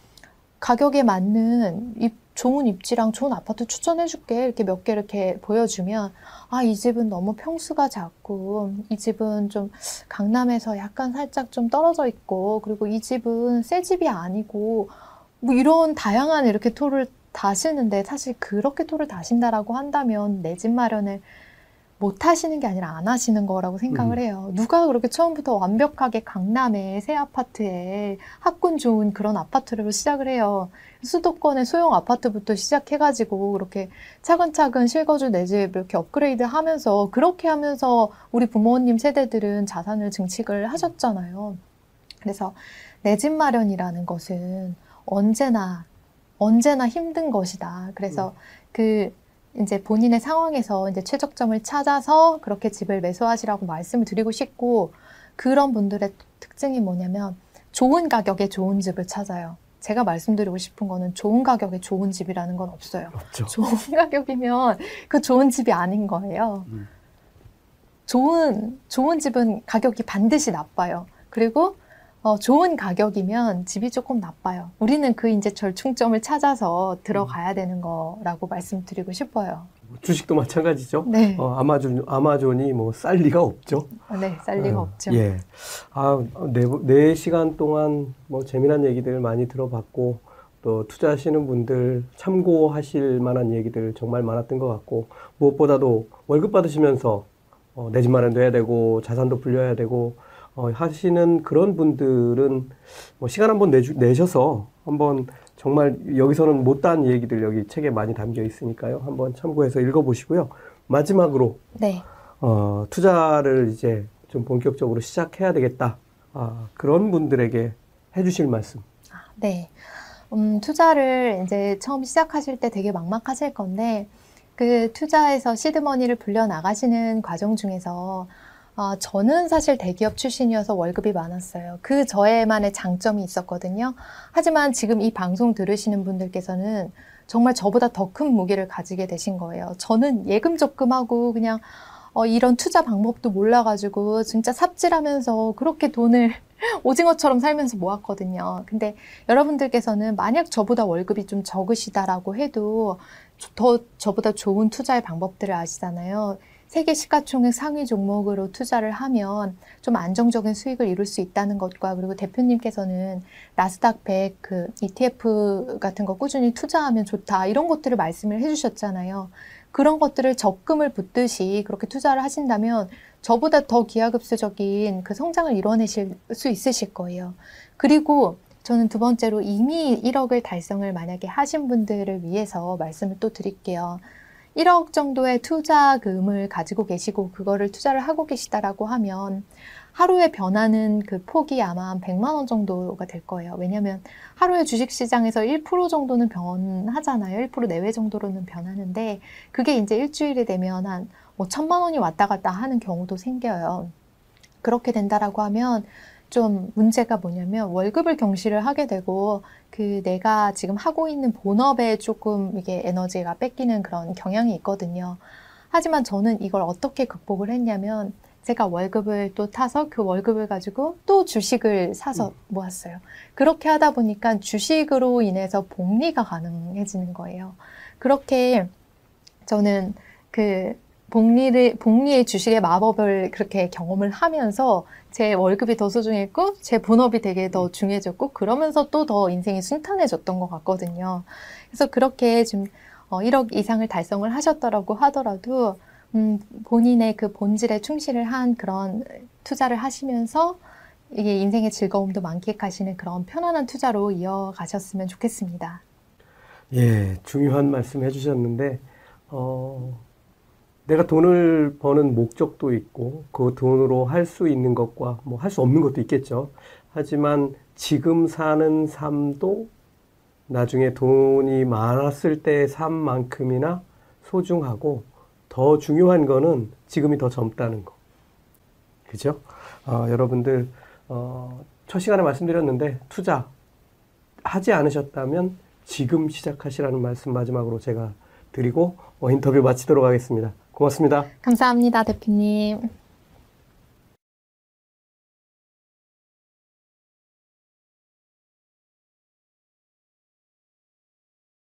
가격에 맞는 입, 좋은 입지랑 좋은 아파트 추천해줄게. 이렇게 몇 개 이렇게 보여주면, 아, 이 집은 너무 평수가 작고, 이 집은 좀 강남에서 약간 살짝 좀 떨어져 있고, 그리고 이 집은 새 집이 아니고, 뭐 이런 다양한 이렇게 토를 다시는데, 사실 그렇게 토를 다신다라고 한다면 내 집 마련을 못 하시는 게 아니라 안 하시는 거라고 생각을 음. 해요. 누가 그렇게 처음부터 완벽하게 강남에 새 아파트에 학군 좋은 그런 아파트로 시작을 해요. 수도권의 소형 아파트부터 시작해가지고 그렇게 차근차근 실거주 내 집 이렇게 업그레이드 하면서 그렇게 하면서 우리 부모님 세대들은 자산을 증식을 하셨잖아요. 그래서 내 집 마련이라는 것은 언제나 언제나 힘든 것이다. 그래서 그 이제 본인의 상황에서 이제 최적점을 찾아서 그렇게 집을 매수하시라고 말씀을 드리고 싶고 그런 분들의 특징이 뭐냐면 좋은 가격에 좋은 집을 찾아요. 제가 말씀드리고 싶은 거는 좋은 가격에 좋은 집이라는 건 없어요. 없죠. *laughs* 좋은 가격이면 그 좋은 집이 아닌 거예요. 음. 좋은 좋은 집은 가격이 반드시 나빠요. 그리고 어, 좋은 가격이면 집이 조금 나빠요. 우리는 그 이제 절충점을 찾아서 들어가야 되는 거라고 말씀드리고 싶어요. 주식도 마찬가지죠. 네. 어, 아마존, 아마존이 뭐 쌀 리가 없죠. 네, 쌀 리가 어, 없죠. 예. 아, 네, 네 시간 동안 뭐 재미난 얘기들 많이 들어봤고, 또 투자하시는 분들 참고하실 만한 얘기들 정말 많았던 것 같고, 무엇보다도 월급 받으시면서 어, 내 집 마련도 해야 되고, 자산도 불려야 되고, 어, 하시는 그런 분들은 뭐 시간 한번 내주, 내셔서 한번 정말 여기서는 못다한 얘기들 여기 책에 많이 담겨 있으니까요. 한번 참고해서 읽어보시고요. 마지막으로 네. 어, 투자를 이제 좀 본격적으로 시작해야 되겠다. 아, 그런 분들에게 해주실 말씀. 네. 음, 투자를 이제 처음 시작하실 때 되게 막막하실 건데, 그 투자에서 시드머니를 불려 나가시는 과정 중에서, 어, 저는 사실 대기업 출신이어서 월급이 많았어요. 그 저에만의 장점이 있었거든요. 하지만 지금 이 방송 들으시는 분들께서는 정말 저보다 더 큰 무기를 가지게 되신 거예요. 저는 예금 적금하고 그냥 어, 이런 투자 방법도 몰라가지고 진짜 삽질하면서 그렇게 돈을 *laughs* 오징어처럼 살면서 모았거든요. 근데 여러분들께서는 만약 저보다 월급이 좀 적으시다라고 해도 더 저보다 좋은 투자의 방법들을 아시잖아요. 세계 시가총액 상위 종목으로 투자를 하면 좀 안정적인 수익을 이룰 수 있다는 것과 그리고 대표님께서는 나스닥 100 그 ETF 같은 거 꾸준히 투자하면 좋다 이런 것들을 말씀을 해주셨잖아요. 그런 것들을 적금을 붓듯이 그렇게 투자를 하신다면 저보다 더 기하급수적인 그 성장을 이뤄내실 수 있으실 거예요. 그리고 저는 두 번째로 이미 1억을 달성을 만약에 하신 분들을 위해서 말씀을 또 드릴게요. 1억 정도의 투자금을 가지고 계시고 그거를 투자를 하고 계시다라고 하면 하루에 변하는 그 폭이 아마 한 100만 원 정도가 될 거예요. 왜냐하면 하루에 주식시장에서 1% 정도는 변하잖아요. 1% 내외 정도로는 변하는데 그게 이제 일주일이 되면 한뭐 천만 원이 왔다 갔다 하는 경우도 생겨요. 그렇게 된다라고 하면 좀 문제가 뭐냐면 월급을 경시를 하게 되고 그 내가 지금 하고 있는 본업에 조금 이게 에너지가 뺏기는 그런 경향이 있거든요. 하지만 저는 이걸 어떻게 극복을 했냐면 제가 월급을 또 타서 그 월급을 가지고 또 주식을 사서 모았어요. 그렇게 하다 보니까 주식으로 인해서 복리가 가능해지는 거예요. 그렇게 저는 그 복리를, 복리의 주식의 마법을 그렇게 경험을 하면서 제 월급이 더 소중했고, 제 본업이 되게 더 중요해졌고, 그러면서 또 더 인생이 순탄해졌던 것 같거든요. 그래서 그렇게 좀 어, 1억 이상을 달성을 하셨더라고 하더라도, 음, 본인의 그 본질에 충실을 한 그런 투자를 하시면서 이게 인생의 즐거움도 만끽하시는 그런 편안한 투자로 이어가셨으면 좋겠습니다. 예, 중요한 말씀 해주셨는데, 어, 내가 돈을 버는 목적도 있고, 그 돈으로 할 수 있는 것과 뭐 할 수 없는 것도 있겠죠. 하지만 지금 사는 삶도 나중에 돈이 많았을 때의 삶만큼이나 소중하고, 더 중요한 거는 지금이 더 젊다는 거. 그죠? 어, 여러분들, 어, 첫 시간에 말씀드렸는데, 투자 하지 않으셨다면 지금 시작하시라는 말씀 마지막으로 제가 드리고 어, 인터뷰 마치도록 하겠습니다. 고맙습니다. 감사합니다, 대표님.